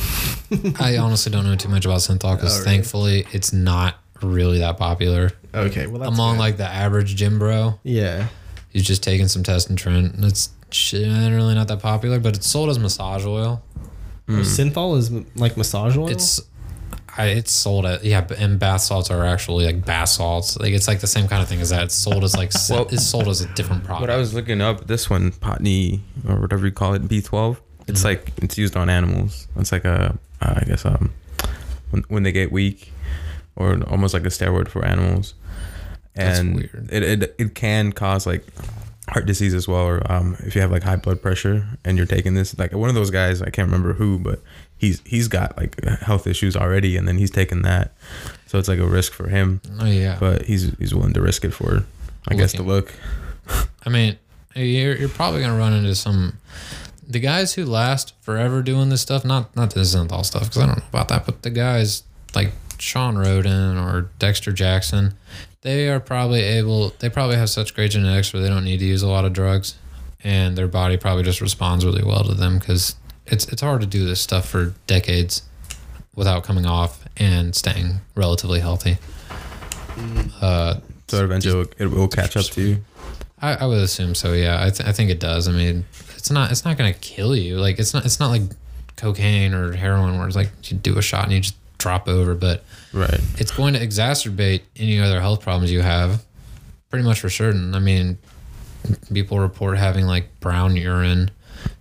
*laughs* I honestly don't know too much about synthol because Oh, really? thankfully it's not really that popular Okay, well that's among good. like the average gym bro. yeah. He's just taking some test and tren. and It's generally not that popular, but it's sold as massage oil. Synthol is like massage oil. It's I, it's sold at yeah, and bath salts are actually like bath salts. Like it's like the same kind of thing as that. It's sold as like Well, it's sold as a different product. What I was looking up, this one, Potney or whatever you call it, B12. It's Mhm. like it's used on animals. It's like a, uh, I guess um, when when they get weak, or almost like a steroid for animals. That's And weird. it, it it can cause like heart disease as well, or um, if you have like high blood pressure and you're taking this, like one of those guys, I can't remember who, but he's he's got like health issues already, and then he's taking that, so it's like a risk for him. oh yeah, But he's he's willing to risk it for, I guess, the look. *laughs* I mean, you're you're probably gonna run into some the guys who last forever doing this stuff. Not not the synthol stuff because I don't know about that, but the guys like Shawn Rhoden or Dexter Jackson, they are probably able. They probably have such great genetics where they don't need to use a lot of drugs, and their body probably just responds really well to them because it's it's hard to do this stuff for decades without coming off and staying relatively healthy. Uh, So eventually it will, it will catch up to you. I, I would assume so. Yeah, I, th- I think it does. I mean, it's not it's not gonna kill you. Like it's not it's not like cocaine or heroin where it's like you do a shot and you just drop over. But Right. it's going to exacerbate any other health problems you have, pretty much for certain. I mean, people report having like brown urine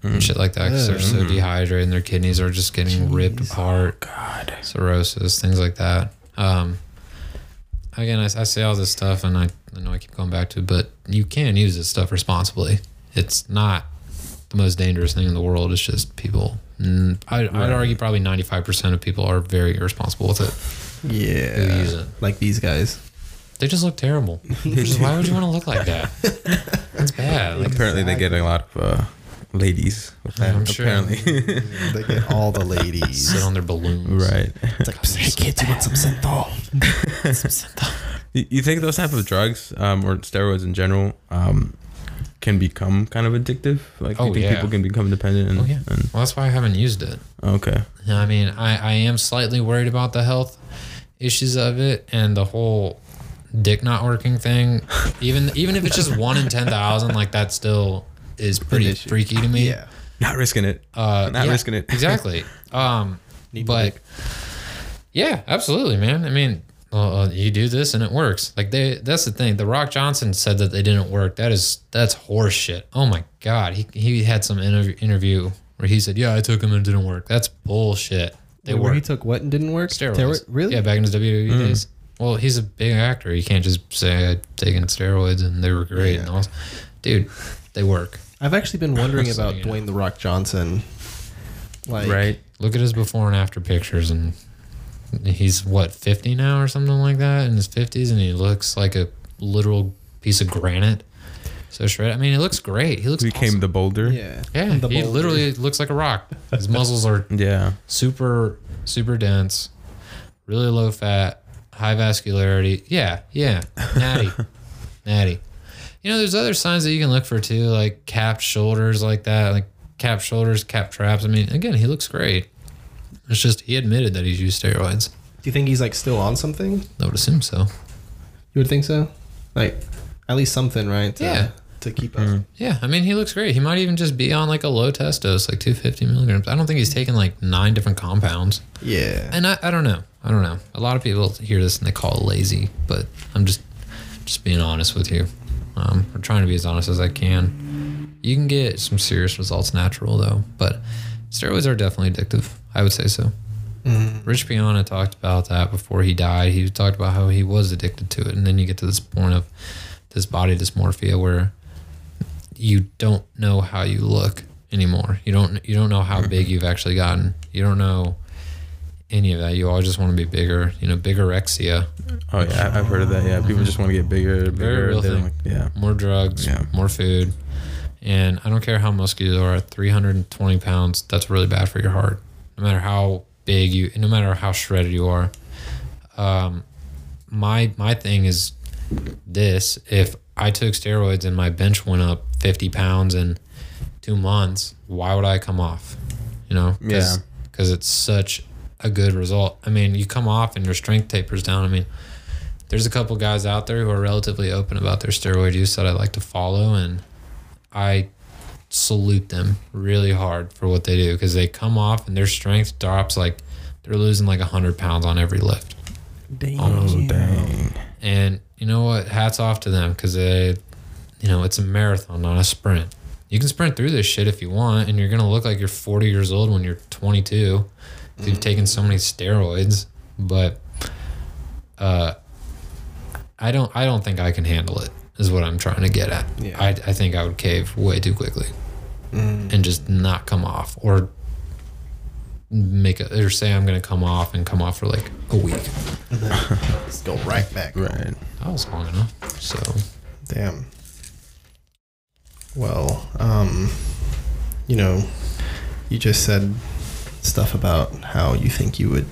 and shit like that because they're so dehydrated and their kidneys are just getting ripped apart. God. Cirrhosis, things like that. Um, again, I, I say all this stuff, and I, I know I keep going back to it, but you can use this stuff responsibly. It's not the most dangerous thing in the world. It's just people. Mm, I, I'd argue probably 95% of people are very irresponsible with it. Yeah. Who use it. Like these guys. They just look terrible. *laughs* Just, why would you want to look like that? That's bad. Like, Apparently, they get a lot of uh, ladies with that. I'm sure. apparently, *laughs* They get all the ladies. sit on their balloons. right. It's like, hey kids, you want some synthol? *laughs* You, you think those type of drugs um, or steroids in general um, can become kind of addictive? Like, Oh, you think yeah. people can become dependent? And, Oh, yeah. and Well, that's why I haven't used it. okay, I mean, I, I am slightly worried about the health issues of it and the whole dick not working thing. Even even if it's just *laughs* one in ten thousand, like that still is pretty freaky to me. Yeah. not risking it. Uh, Not yeah, risking it. *laughs* exactly. Um, Need but yeah, absolutely, man. I mean, uh, uh, you do this and it works. Like they, that's the thing. The Rock Johnson said that they didn't work. That is that's horseshit. Oh my god, he he had some interview interview where he said, "Yeah, I took them and it didn't work." That's bullshit. They Wait, where he work. took what and didn't work? Steroids. Steroid- Really? Yeah, back in his WWE days. Well, he's a big actor. You can't just say I'd taken steroids and they were great and all. Dude, they work. I've actually been *laughs* wondering So, about you know. Dwayne the Rock Johnson. Like, right. Look at his before and after pictures, and he's what fifty now or something like that in his fifties, and he looks like a literal piece of granite. So shredded. I mean, he looks great. He looks Became awesome. the boulder. Yeah. yeah. The he boulder. literally looks like a rock. His muscles are *laughs* Yeah. super super dense, really low fat, high vascularity. Yeah, yeah, natty, *laughs* natty. You know, there's other signs that you can look for too, like capped shoulders, like that, like capped shoulders, capped traps. I mean, again, he looks great. It's just he admitted that he's used steroids. Do you think he's like still on something? I would assume so. You would think so? Like, at least something, right? To, Yeah. To keep up. Yeah, I mean, he looks great. He might even just be on like a low test dose, like 250 milligrams. I don't think he's taking like nine different compounds. Yeah. And I, I don't know. I don't know. A lot of people hear this and they call it lazy, but I'm just just being honest with you. Um, I'm trying to be as honest as I can. You can get some serious results natural though, but steroids are definitely addictive. I would say so. Mm-hmm. Rich Piana talked about that before he died. He talked about how he was addicted to it, and then you get to this point of this body dysmorphia where you don't know how you look anymore. You don't you don't know how big mm-hmm. you've actually gotten. You don't know any of that. You always just want to be bigger. You know, bigorexia, Oh yeah, I've heard of that. Yeah, people just want to get bigger, bigger. real thing. like- yeah. more drugs, Yeah. more food, and I don't care how muscular you are. At 320 pounds, that's really bad for your heart. No matter how big you, no matter how shredded you are. Um, my my thing is this: if I took steroids and my bench went up 50 pounds in two months, why would I come off? You know, Yeah. because it's such a good result. I mean, you come off and your strength tapers down. I mean, there's a couple guys out there who are relatively open about their steroid use that I like to follow, and I salute them really hard for what they do because they come off and their strength drops like they're losing like 100 pounds on every lift. Damn. Oh dang. And you know what? Hats off to them because they, you know, it's a marathon, not a sprint. You can sprint through this shit if you want, and you're gonna look like you're 40 years old when you're 22. If you've taken so many steroids, but uh, I don't. I don't think I can handle it. Is what I'm trying to get at. Yeah. I, I think I would cave way too quickly and just not come off, or make a or say I'm gonna come off and come off for like a week. *laughs* Let's go right back. Right. That was long enough. So Damn. Well, um, you know, you just said stuff about how you think you would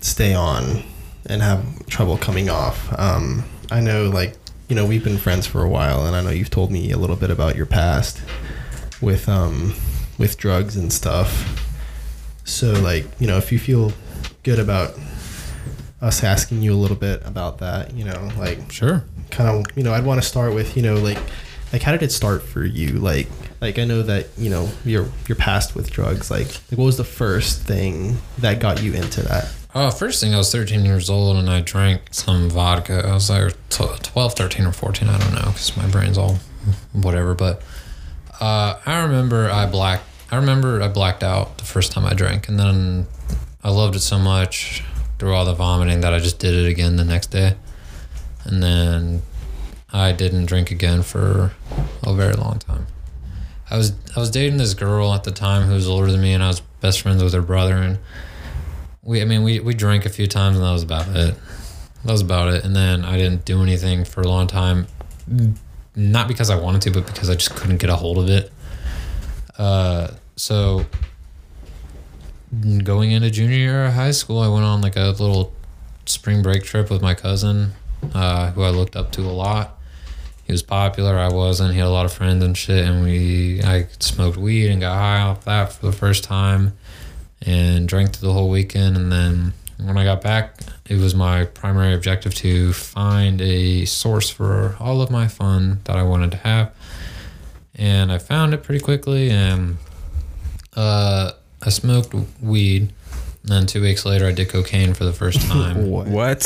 stay on and have trouble coming off. Um, I know, like, you know, we've been friends for a while, and I know you've told me a little bit about your past with um with drugs and stuff. So, like, you know, if you feel good about us asking you a little bit about that, you know, like sure. kind of you know i'd want to start with you know like like how did it start for you like like i know that you know you're you're past with drugs like, like what was the first thing that got you into that Oh, first thing, I was 13 years old and I drank some vodka. I was like tw- 12, 13, or 14. I don't know because my brain's all whatever. But uh, I remember I blacked. I remember I blacked out the first time I drank, and then I loved it so much through all the vomiting that I just did it again the next day. And then I didn't drink again for a very long time. I was I was dating this girl at the time who was older than me and I was best friends with her brother and we I mean we, we drank a few times and that was about it. That was about it. And then I didn't do anything for a long time. Not because I wanted to, but because I just couldn't get a hold of it. Uh, so going into junior year of high school, I went on like a little spring break trip with my cousin, uh, who I looked up to a lot. He was popular, I wasn't. He had a lot of friends and shit, and we I smoked weed and got high off that for the first time, and drank through the whole weekend. And then when I got back, it was my primary objective to find a source for all of my fun that I wanted to have, and I found it pretty quickly. And uh, I smoked weed. And then two weeks later, I did cocaine for the first *laughs* time. What? What?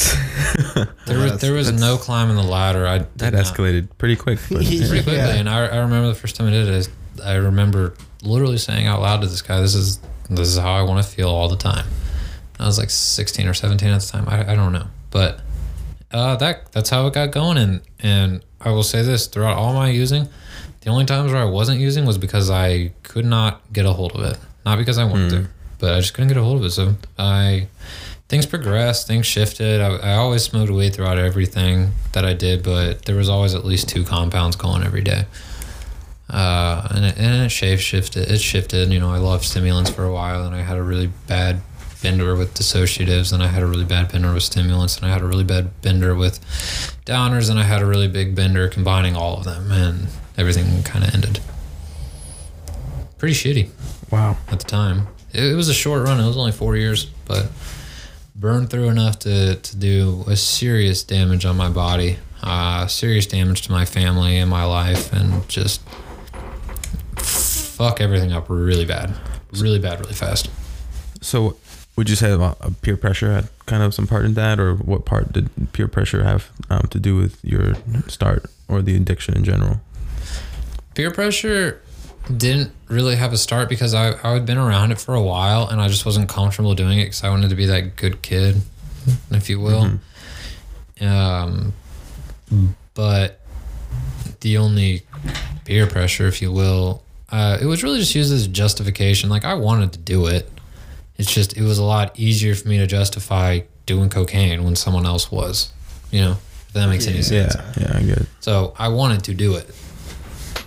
There was there was no climbing the ladder. I did that not- escalated pretty quick. *laughs* But pretty quickly. Yeah. And I, I remember the first time I did it, I, I remember literally saying out loud to this guy, "This is this is how I want to feel all the time." I was like 16 or 17 at the time. I, I don't know, but uh, that that's how it got going. And and I will say this: throughout all my using, the only times where I wasn't using was because I could not get a hold of it, not because I wanted to, but I just couldn't get a hold of it. So I things progressed, things shifted. I, I always smoked weed throughout everything that I did, but there was always at least two compounds going every day. Uh, and it, and it shape shifted. It shifted. You know, I loved stimulants for a while, and I had a really bad bender with dissociatives, and I had a really bad bender with stimulants, and I had a really bad bender with downers, and I had a really big bender combining all of them, and everything kind of ended. Pretty shitty wow. at the time. It, it was a short run. It was only four years, but burned through enough to, to do a serious damage on my body, uh, serious damage to my family and my life, and just fuck everything up really bad, really bad, really fast. So, would you say about uh, peer pressure had kind of some part in that, or what part did peer pressure have um, to do with your start or the addiction in general? Peer pressure didn't really have a start because I, I had been around it for a while and I just wasn't comfortable doing it because I wanted to be that good kid, if you will. Um, but the only peer pressure, if you will, uh, it was really just used as a justification. Like I wanted to do it. It's just it was a lot easier for me to justify doing cocaine when someone else was. You know, if that makes any sense. Yeah, yeah, I get it. So I wanted to do it.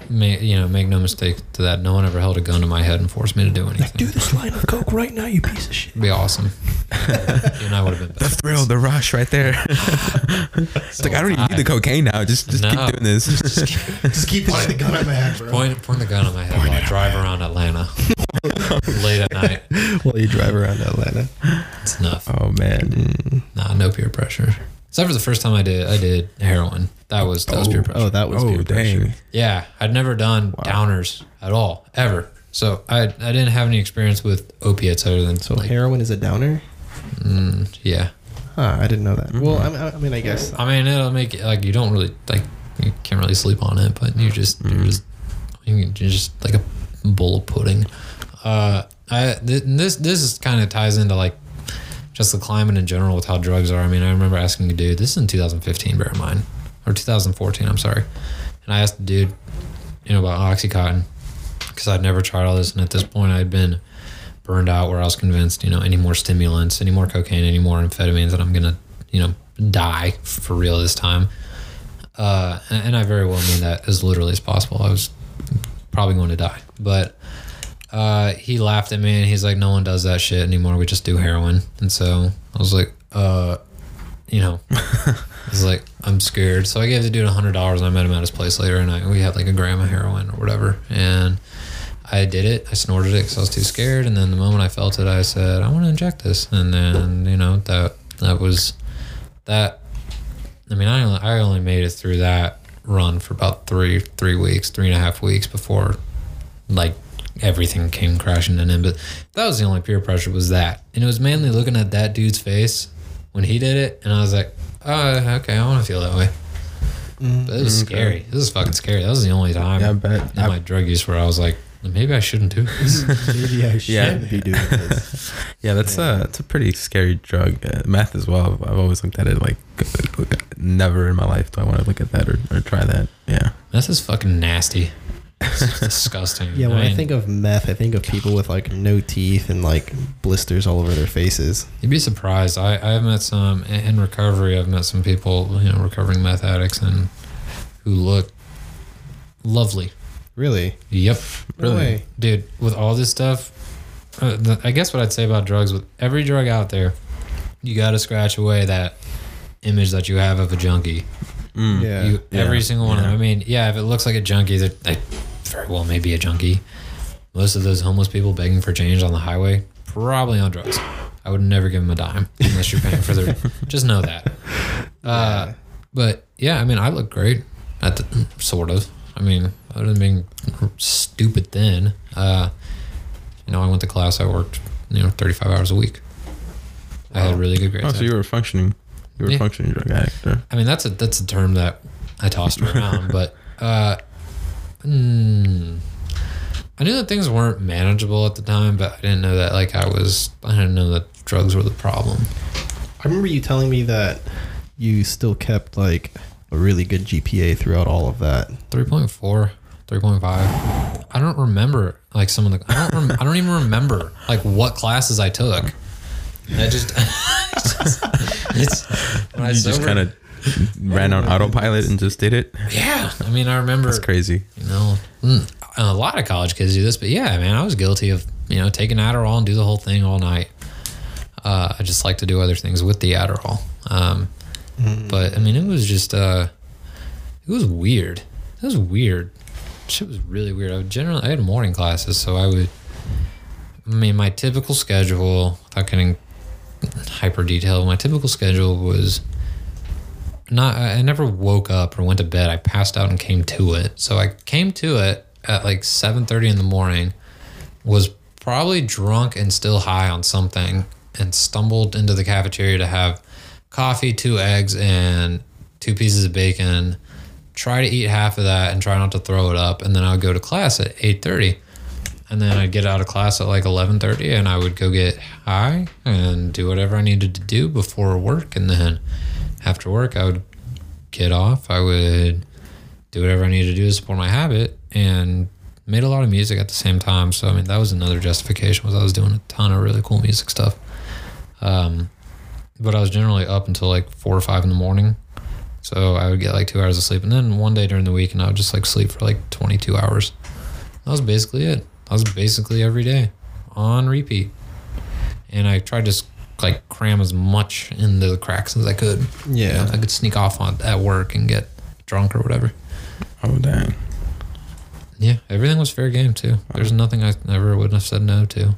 May, you know, make no mistake to that. No one ever held a gun to my head and forced me to do anything. Do this line of coke right now, you piece of shit. It'd be awesome. and I would have been The thrill, the rush, right there. *laughs* it's like I don't even need the cocaine now. Just, just No. keep doing this. Just keep *laughs* pointing the gun at my head, bro. Point, point the gun on my head while I drive around Atlanta *laughs* late at night. While you drive around Atlanta. It's enough. oh man. Nah, no peer pressure. Except for the first time I did, I did heroin. That was that was peer pressure. Oh, that was Oh peer pressure. dang. Yeah, I'd never done downers at all, ever. So I I didn't have any experience with opiates other than So like, heroin is a downer? mm, yeah. Huh, I didn't know that. Well, I mean, I mean, I guess. I mean, it'll make it like you don't really like you can't really sleep on it, but you just you're just you're just like a bowl of pudding. Uh, I th- this this is kind of ties into like just the climate in general with how drugs are. I mean, I remember asking a dude. This is in 2015, bear in mind, or 2014. I'm sorry, and I asked the dude, you know, about OxyContin because I'd never tried all this, and at this point, I'd been burned out where I was convinced, you know, any more stimulants, any more cocaine, any more amphetamines, that I'm gonna, you know, die for real this time. Uh, and, and I very well mean that as literally as possible. I was probably going to die, but uh, he laughed at me and he's like, "No one does that shit anymore. We just do heroin." And so I was like, "Uh, you know." *laughs* I was like, I'm scared. So I gave the dude a hundred dollars and I met him at his place later and I, we had like a gram of heroin or whatever. And I did it. I snorted it because I was too scared. And then the moment I felt it, I said, I want to inject this. And then, you know, that, that was that. I mean, I only, I only made it through that run for about three, three weeks, three and a half weeks before like everything came crashing in. But that was the only peer pressure was that. And it was mainly looking at that dude's face when he did it. And I was like, oh, okay, I want to feel that way. Mm, but it was mm, scary. This is fucking scary. That was the only time Yeah, I bet. in my drug use where I was like, maybe I shouldn't do this. *laughs* Maybe I should Yeah. be doing this. *laughs* Yeah, that's Yeah. a that's a pretty scary drug. Uh, meth as well. I've, I've always looked at it like never in my life do I want to look at that or, or try that. Yeah. This is fucking nasty. It's disgusting. Yeah, when I, mean, think of meth, I think of people with like no teeth and like blisters all over their faces. You'd be surprised. I, I've met some in recovery. I've met some people, you know, recovering meth addicts and who look lovely. Really? Yep, No Really? way. dude. With all this stuff, uh, the, I guess what I'd say about drugs, with every drug out there, you got to scratch away that image that you have of a junkie. Mm. Yeah. You, every Yeah. single one of them. Yeah. I mean, yeah, if it looks like a junkie, that they very well may be a junkie. Most of those homeless people begging for change on the highway, probably on drugs. I would never give them a dime unless you're paying for their. *laughs* just know that. Uh, Yeah. But yeah, I mean, I look great at the sort of. I mean, other than being stupid thin, uh, you know, I went to class. I worked, you know, 35 hours a week. I had really good grades. Oh, so you were functioning. You were Yeah. functioning drug addict. I mean, that's a that's a term that I tossed around, *laughs* but uh, mm, I knew that things weren't manageable at the time, but I didn't know that like I was. I didn't know that drugs were the problem. I remember you telling me that you still kept like a really good GPA throughout all of that. 3.4 3.5 i don't remember like some of the i don't rem, i don't even remember like what classes i took i just *laughs* it's when I You just kind of *laughs* ran on autopilot and just did it. yeah i mean i remember That's crazy. you know mm, a lot of college kids do this but yeah man i was guilty of you know taking adderall and do the whole thing all night. Uh, i just like to do other things with the adderall. Um, but i mean it was just uh, it was weird. It was weird. Shit was really weird. I would generally i had morning classes so i would i mean my typical schedule without getting hyper detailed my typical schedule was not I never woke up or went to bed. I passed out and came to it. So I came to it at like 7:30 in the morning, was probably drunk and still high on something and stumbled into the cafeteria to have coffee, two eggs and two pieces of bacon. Try to eat half of that and try not to throw it up and then I would go to class at 8:30 and then I'd get out of class at like 11:30 and I would go get high and do whatever I needed to do before work and then after work I would get off. I would do whatever I needed to do to support my habit and made a lot of music at the same time. So I mean that was another justification was I was doing a ton of really cool music stuff. Um but I was generally up until like 4 or 5 in the morning. So I would get like 2 hours of sleep. And then one day during the week and I would just like sleep for like 22 hours. That was basically it. That was basically every day on repeat. And I tried to like cram as much into the cracks as I could. You Yeah. know, I could sneak off on at work and get drunk or whatever. Oh dang. Yeah, everything was fair game too. There's nothing I ever would have said no to.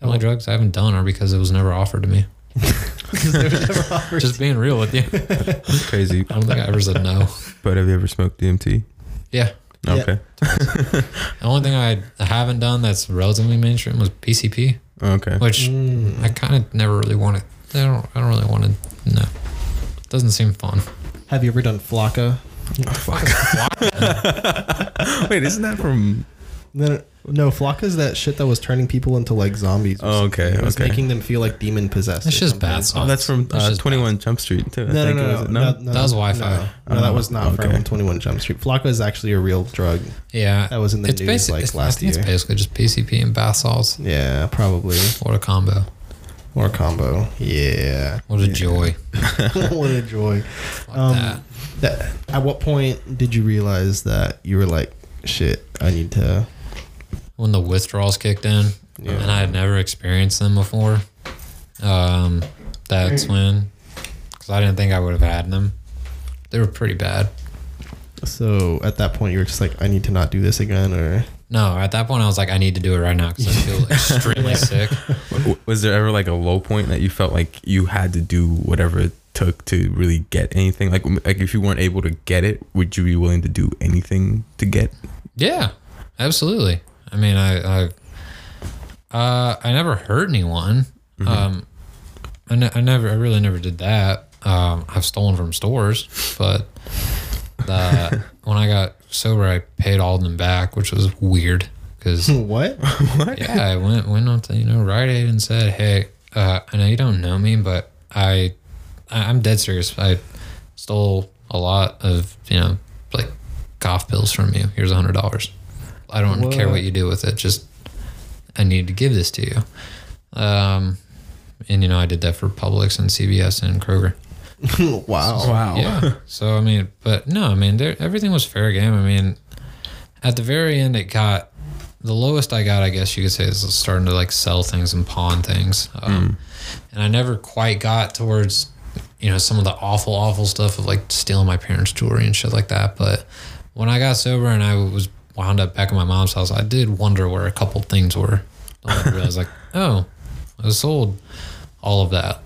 The only drugs I haven't done are because it was never offered to me. *laughs* *laughs* Just being real with you. That's crazy. I don't think I ever said no. But have you ever smoked DMT? Yeah. Yeah. Okay. *laughs* The only thing I haven't done that's relatively mainstream was PCP, Okay. which Mm. I kind of never really wanted. I don't. I don't really want to. No, doesn't seem fun. Have you ever done Flakka? *laughs* *laughs* Wait, isn't that from? No, no, Flakka is that shit that was turning people into like zombies. or Oh, something. okay, It was okay. making them feel like demon possessed. It's or just something. bad sauce. Oh, that's from That's uh, just Twenty One Jump Street too. I No, no, think no, it no, was. no, no, That was WHYPHY. No, no, that was not okay. from Twenty One Jump Street. Flakka is actually a real drug. Yeah, That was in the it's news, basic- like, it's- last I think year. It's basically just PCP and bath salts. Yeah, probably What a combo! or a combo. Yeah, What a joy! *laughs* *laughs* what a joy. Fuck Um, that. That, at what point did you realize that you were like, shit, I need to? When the withdrawals kicked in, Yeah. and I had never experienced them before, um, that's when, because I didn't think I would have had them. They were pretty bad. So at that point, you were just like, I need to not do this again, or No, at that point I was like, I need to do it right now because I feel *laughs* extremely sick. *laughs* Was there ever like a low point that you felt like you had to do whatever it took to really get anything? Like, like if you weren't able to get it, would you be willing to do anything to get? Yeah, absolutely. I mean, I I, uh, I never hurt anyone. Um, I, ne- I never, I really never did that. Um, I've stolen from stores, but the *laughs* when I got sober, I paid all of them back, which was weird because *laughs* *laughs* what? yeah, I went went on to you know Rite Aid and said, "Hey, uh, I know you don't know me, but I, I I'm dead serious. I stole a lot of you know like cough pills from you. Here's a hundred dollars. I don't care What? what you do with it. Just I need to give this to you." Um, and you know I did that for Publix and CVS and Kroger. *laughs* wow. Wow. Yeah. so I mean, but no, I mean, there, everything was fair game. I mean, at the very end, it got the lowest I got. I guess you could say is starting to like sell things and pawn things, um, and I never quite got towards you know some of the awful, awful stuff of like stealing my parents' jewelry and shit like that. But when I got sober and I was wound up back at my mom's house, I did wonder where a couple things were. I realized like, *laughs* oh, I sold all of that.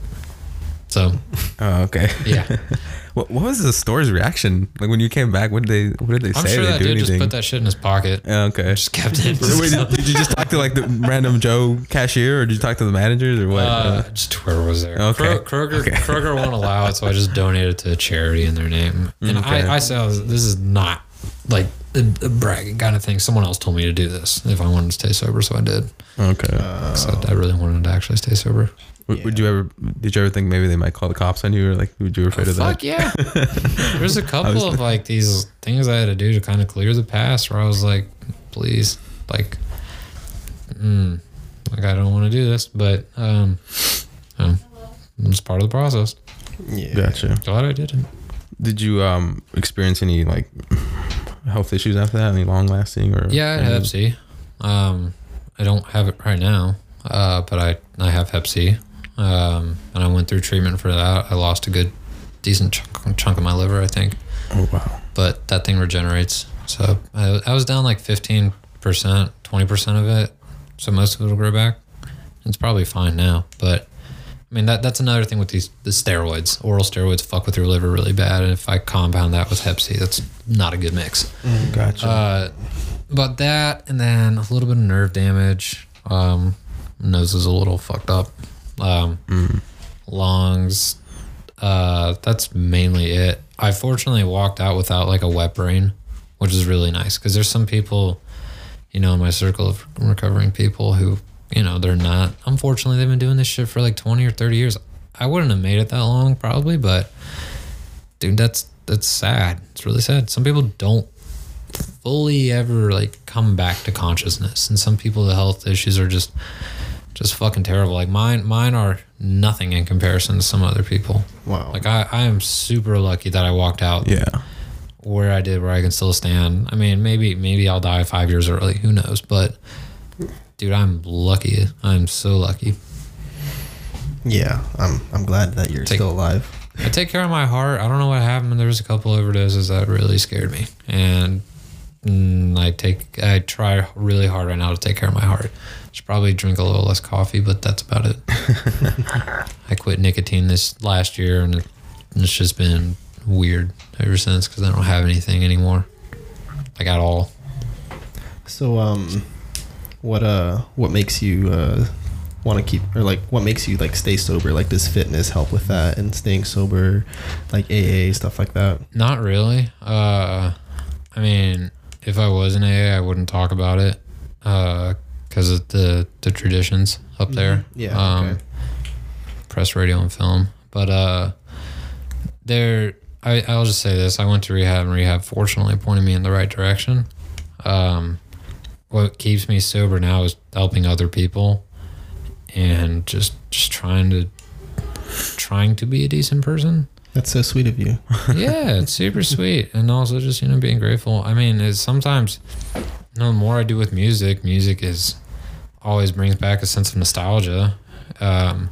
So Oh, okay. yeah. *laughs* what, what was the store's reaction? Like when you came back, what did they what did they say? I'm say? sure that dude just put that shit in his pocket. Yeah, okay. Just kept it. *laughs* Wait, did, did you just talk to like the random Joe cashier, or did you talk to the managers, or what? uh, just whoever was there. Okay. Kro- Kroger, Okay. Kroger won't allow it, so I just donated to a charity in their name. And Okay. I, I said, this is not like a, a bragging kind of thing. Someone else told me to do this if I wanted to stay sober, so I did. okay. So I really wanted to actually stay sober. W- Would you ever? Did you ever think maybe they might call the cops on you, or like would you were afraid of Fuck that? yeah. *laughs* There's a couple of like these things I had to do to kind of clear the past where I was like, please, like, mm, like I don't want to do this, but um, um, it's part of the process. Yeah. Gotcha. Glad I did it. Did you um experience any like health issues after that? Any long lasting or? Yeah, I had Hep C. Um, I don't have it right now, uh, but I I have Hep C. Um, and I went through treatment for that. I lost a good, decent chunk, chunk of my liver, I think. Oh wow. But that thing regenerates. So I, I was down like fifteen percent, twenty percent of it. So most of it will grow back. It's probably fine now, but. I mean that that's another thing with these the steroids. Oral steroids fuck with your liver really bad, and if I compound that with Hep C, that's not a good mix. Gotcha. Uh, but that, and then a little bit of nerve damage. Um, nose is a little fucked up. Um, mm. lungs. Uh, that's mainly it. I fortunately walked out without like a wet brain, which is really nice because there's some people, you know, in my circle of recovering people who, you know, they're not. Unfortunately, they've been doing this shit for like 20 or 30 years. I wouldn't have made it that long probably, but dude, that's that's sad. It's really sad. Some people don't fully ever like come back to consciousness and some people the health issues are just just fucking terrible like mine mine are nothing in comparison to some other people Wow. like i i am super lucky that i walked out yeah. where i did where i can still stand i mean maybe maybe i'll die five years early who knows but dude i'm lucky i'm so lucky yeah. I'm I'm glad that you're Take- still alive. I take care of my heart. I don't know what happened. There was a couple overdoses that really scared me, and mm, I take I try really hard right now to take care of my heart. Should probably drink a little less coffee, but that's about it. *laughs* I quit nicotine this last year, and it, it's just been weird ever since because I don't have anything anymore, like at all. So um, what uh what makes you uh want to keep or like what makes you like stay sober? Like does fitness help with that and staying sober, like AA stuff like that? Not really. Uh, I mean, if I was an AA, I wouldn't talk about it uh because of the the traditions up there. Yeah, Um, okay. Press, radio, and film. But uh, there, I I'll just say this: I went to rehab, and rehab fortunately pointed me in the right direction. Um, what keeps me sober now is helping other people, and just just trying to trying to be a decent person That's so sweet of you. *laughs* yeah, it's super sweet, and also just you know being grateful. I mean, it's sometimes you know, the more I do with music, music is always brings back a sense of nostalgia, um,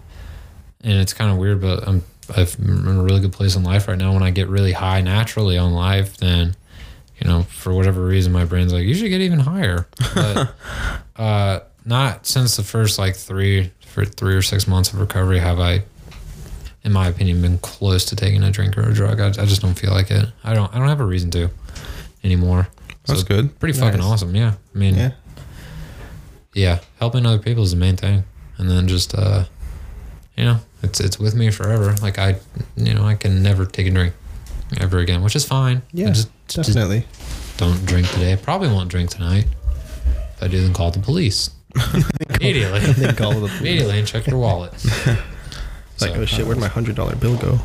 and it's kind of weird, but I'm I'm in a really good place in life right now. When I get really high naturally on life, then you know for whatever reason my brain's like you should get even higher, but *laughs* uh, not since the first like three for three or six months of recovery have I in my opinion, been close to taking a drink or a drug. I, I just don't feel like it. I don't. I don't have a reason to anymore. So That's good. Pretty fucking Nice. awesome. Yeah. I mean, Yeah. yeah. helping other people is the main thing, and then just uh, you know, it's it's with me forever. Like I, you know, I can never take a drink ever again, which is fine. Yeah. just, just Definitely. don't drink today. Probably won't drink tonight. If I do, then call the police *laughs* immediately. Then call the police. Immediately and check your wallet. *laughs* It's like, So, oh shit, where'd my uh, hundred dollar bill go?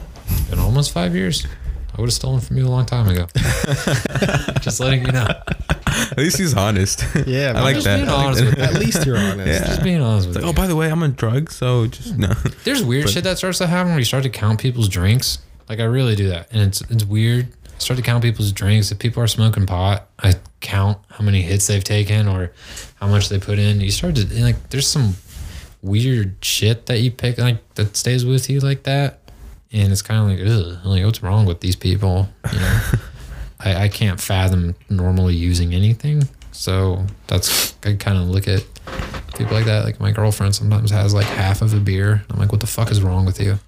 Been almost five years. I would have stolen from you a long time ago. *laughs* Just letting you know. At least he's honest. Yeah, I like Just that. being honest with At least you're honest. Yeah. Just being honest with like, you. oh, by the way, I'm on drugs, so just no. There's weird shit that starts to happen when you start to count people's drinks. Like I really do that, and it's it's weird. I start to count people's drinks. If people are smoking pot, I count how many hits they've taken or how much they put in. You start to like there's some weird shit that you pick like that stays with you like that, and it's kind of like ugh, like what's wrong with these people? You know, *laughs* I I can't fathom normally using anything. So that's I kind of look at people like that. Like my girlfriend sometimes has like half of a beer. I'm like, what the fuck is wrong with you? *laughs*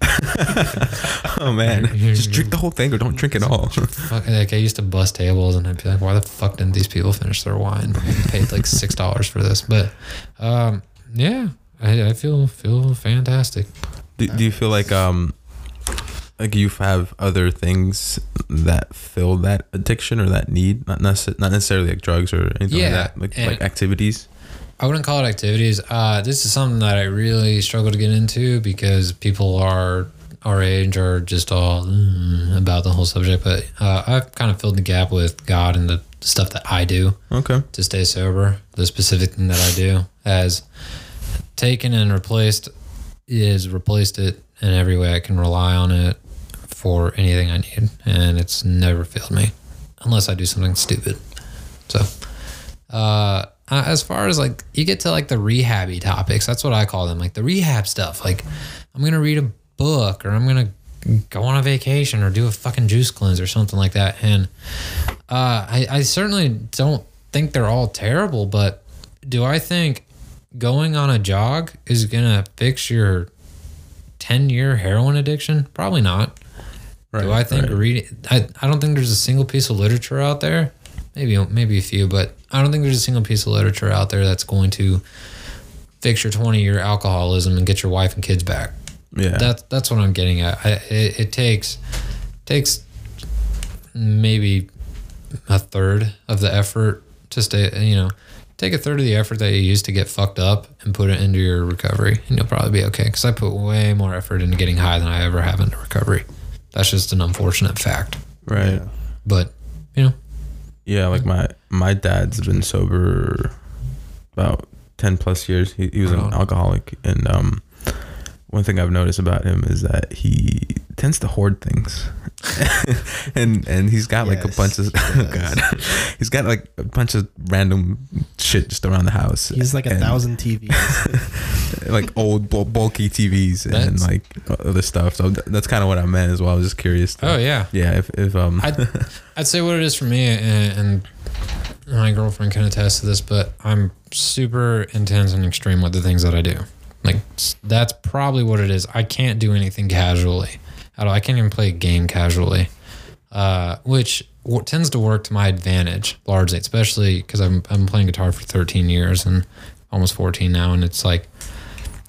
Oh man, just drink the whole thing or don't drink at all. Like I used to bust tables and I'd be like, why the fuck didn't these people finish their wine? I paid like six dollars for this, but um, yeah, I, I feel feel fantastic. do, do you feel like um, like you have other things that fill that addiction or that need? Not necess- not necessarily like drugs or anything Yeah, like that. Like, like activities. I wouldn't call it activities. Uh, this is something that I really struggle to get into because people are our age are just all mm, about the whole subject. But uh, I've kind of filled the gap with God and the stuff that I do. Okay. to stay sober. The specific thing that I do has taken and replaced is replaced it in every way I can rely on it for anything I need, and it's never failed me unless I do something stupid. So, uh, uh, as far as like you get to like the rehabby topics, that's what I call them, like the rehab stuff. Like I'm gonna read a book or I'm gonna go on a vacation or do a fucking juice cleanse or something like that, and uh, I, I certainly don't think they're all terrible, but do I think going on a jog is gonna fix your ten year heroin addiction? Probably not. do I think right. reading? I, I don't think there's a single piece of literature out there. Maybe maybe a few, but I don't think there's a single piece of literature out there that's going to fix your 20 year alcoholism and get your wife and kids back. Yeah. That's that's what I'm getting at. I, it, it takes takes maybe a third of the effort to stay. You know, take a third of the effort that you used to get fucked up and put it into your recovery, and you'll probably be okay. Because I put way more effort into getting high than I ever have into recovery. That's just an unfortunate fact. right. But you know, Yeah, like my my dad's been sober about ten plus years. He, he was an alcoholic, and um, one thing I've noticed about him is that he tends to hoard things, *laughs* and and he's got like a bunch of he *laughs* oh god, he's got like a bunch of random shit just around the house. He's like a And, thousand TVs. *laughs* like old bul- bulky TVs and like other stuff. So th- that's kind of what I meant as well. I was just curious. to- oh yeah, yeah. If if um I'd, I'd say what it is for me, and, and my girlfriend can attest to this, but I'm super intense and extreme with the things that I do. Like that's probably what it is. I can't do anything casually at all. I can't even play a game casually, uh, which w- tends to work to my advantage largely, especially because I'm I'm playing guitar for 13 years and almost 14 now, and it's like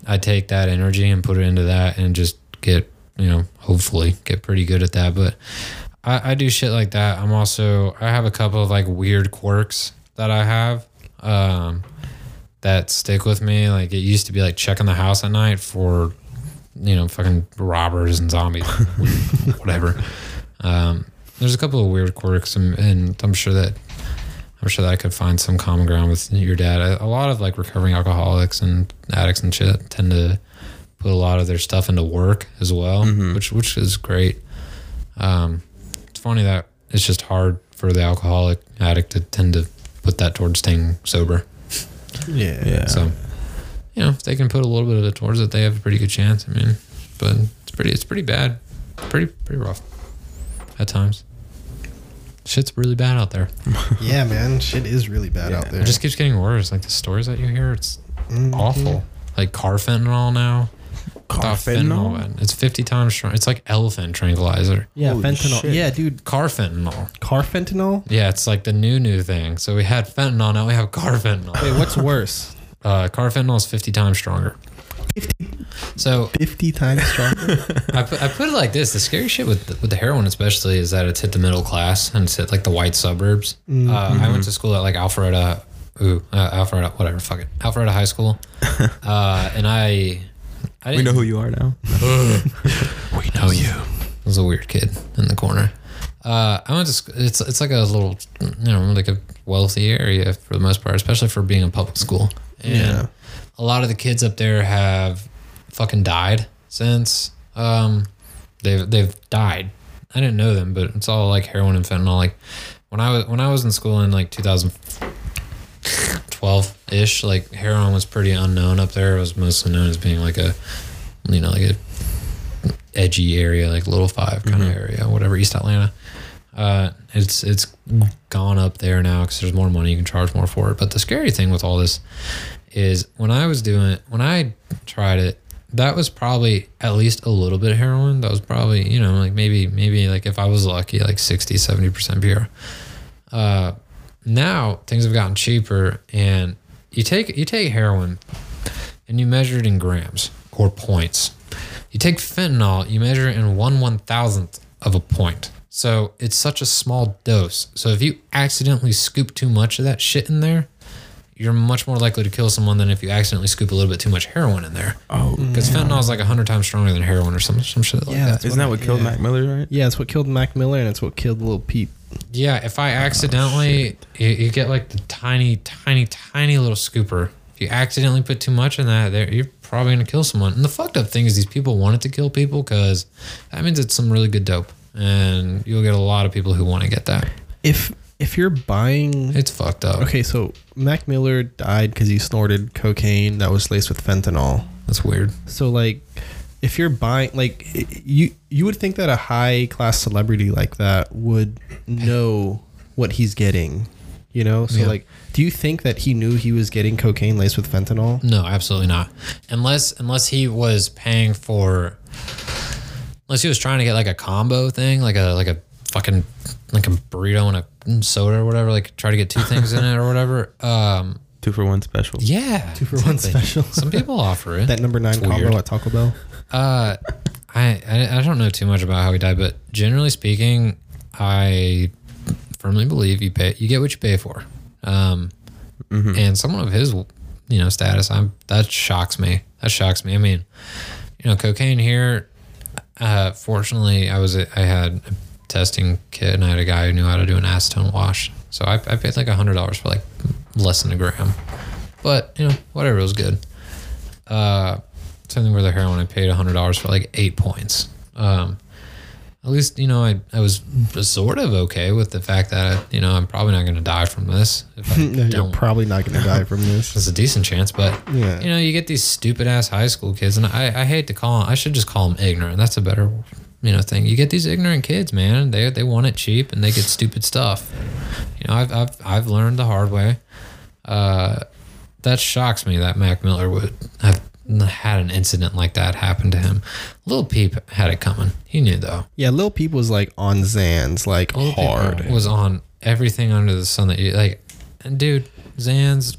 I take that energy and put it into that and just get you know hopefully get pretty good at that, but. I, I do shit like that. I'm also I have a couple of like weird quirks that I have um, that stick with me. Like it used to be like checking the house at night for you know fucking robbers and zombies, *laughs* whatever. Um, there's a couple of weird quirks, and, and I'm sure that I'm sure that I could find some common ground with your dad. A, a lot of like recovering alcoholics and addicts and shit tend to put a lot of their stuff into work as well, which which is great. Um, it's funny that it's just hard for the alcoholic addict to tend to put that towards staying sober. yeah. yeah. So, you know, if they can put a little bit of it towards it, they have a pretty good chance. I mean, but it's pretty, it's pretty bad, pretty, pretty rough at times. Shit's really bad out there. *laughs* Yeah, man. Shit is really bad Yeah. out there. It just keeps getting worse. Like the stories that you hear, it's Mhm. awful. Like carfentanil now. Without Carfentanil? man. It's 50 times strong. It's like elephant tranquilizer. Yeah, Holy fentanyl. shit. Yeah, dude. Carfentanil. Car fentanyl. Yeah, it's like the new new thing. So we had fentanyl, now we have carfentanil. Wait, what's worse? *laughs* Uh, carfentanil is 50 times stronger. 50, So 50 times stronger. *laughs* I put, I put it like this: the scary shit with the, with the heroin, especially, is that it's hit the middle class and it's hit like the white suburbs. Uh, I went to school at like Alpharetta, ooh, uh, Alpharetta, whatever, fuck it, Alpharetta High School, *laughs* uh, and I, I We know who you are now. *laughs* we know you. I was a weird kid in the corner. Uh, I went to sc- it's it's like a little you know like a wealthy area for the most part, especially for being a public school. And Yeah. a lot of the kids up there have fucking died since um they've they've died. I didn't know them, but it's all like heroin and fentanyl. Like when I was when I was in school in like 2012 ish, like heroin was pretty unknown up there. It was mostly known as being like a you know like a edgy area, like Little Five kind of area, whatever, East Atlanta. Uh, it's it's gone up there now because there's more money, you can charge more for it. But the scary thing with all this is when I was doing it, when I tried it, that was probably at least a little bit of heroin. That was probably you know like maybe maybe like if I was lucky, like 60, 70 percent pure. Uh, now things have gotten cheaper, and you take you take heroin and you measure it in grams or points. You take fentanyl, you measure it in one one thousandth of a point. So it's such a small dose. So if you accidentally scoop too much of that shit in there, you're much more likely to kill someone than if you accidentally scoop a little bit too much heroin in there. Oh, Because fentanyl is like hundred times stronger than heroin or some some shit like Yeah. that. isn't that what killed Yeah. Mac Miller? Right? Yeah, it's what killed Mac Miller and it's what killed Lil Peep. Yeah, if I accidentally, you, you get like the tiny, tiny, tiny little scooper. If you accidentally put too much in that, there you're probably gonna kill someone. And the fucked up thing is these people wanted to kill people because that means it's some really good dope, and you'll get a lot of people who want to get that. If if you're buying It's fucked up. Okay, so Mac Miller died because he snorted cocaine that was laced with fentanyl. That's weird. So like, if you're buying, like, you you would think that a high class celebrity like that would know what he's getting, you know? So Yeah. like, do you think that he knew he was getting cocaine laced with fentanyl? No, absolutely not. Unless unless he was paying for, unless he was trying to get like a combo thing, like a like a fucking like a burrito and a soda or whatever, like try to get two things in it or whatever. Um, Two for one special. Yeah, Two for one special. Some people offer it. That number nine It's combo weird. at Taco Bell. Uh, I, I I don't know too much about how he died, but generally speaking, I firmly believe you pay you get what you pay for. Um, and someone of his you know status, I'm that shocks me. That shocks me. I mean, you know, cocaine here. Uh, fortunately, I was I had a testing kit, and I had a guy who knew how to do an acetone wash. So I, I paid like a hundred dollars for like less than a gram, but you know, whatever, it was good. Uh, something with the heroin, I paid a hundred dollars for like eight points. Um, at least you know I, I was sort of okay with the fact that you know I'm probably not going to die from this. If I *laughs* You're don't, probably not going to die from this. *laughs* there's a decent chance, but Yeah. you know you get these stupid ass high school kids, and I, I hate to call them. I should just call them ignorant. That's a better you know thing. You get these ignorant kids, man. They they want it cheap and they get stupid stuff. You know I've I've I've learned the hard way. Uh, that shocks me that Mac Miller would have had an incident like that happen to him. Lil Peep had it coming. He knew though. Yeah, Lil Peep was like on Xans, like Lil Peep hard. was on everything under the sun that you like. And dude, Xans,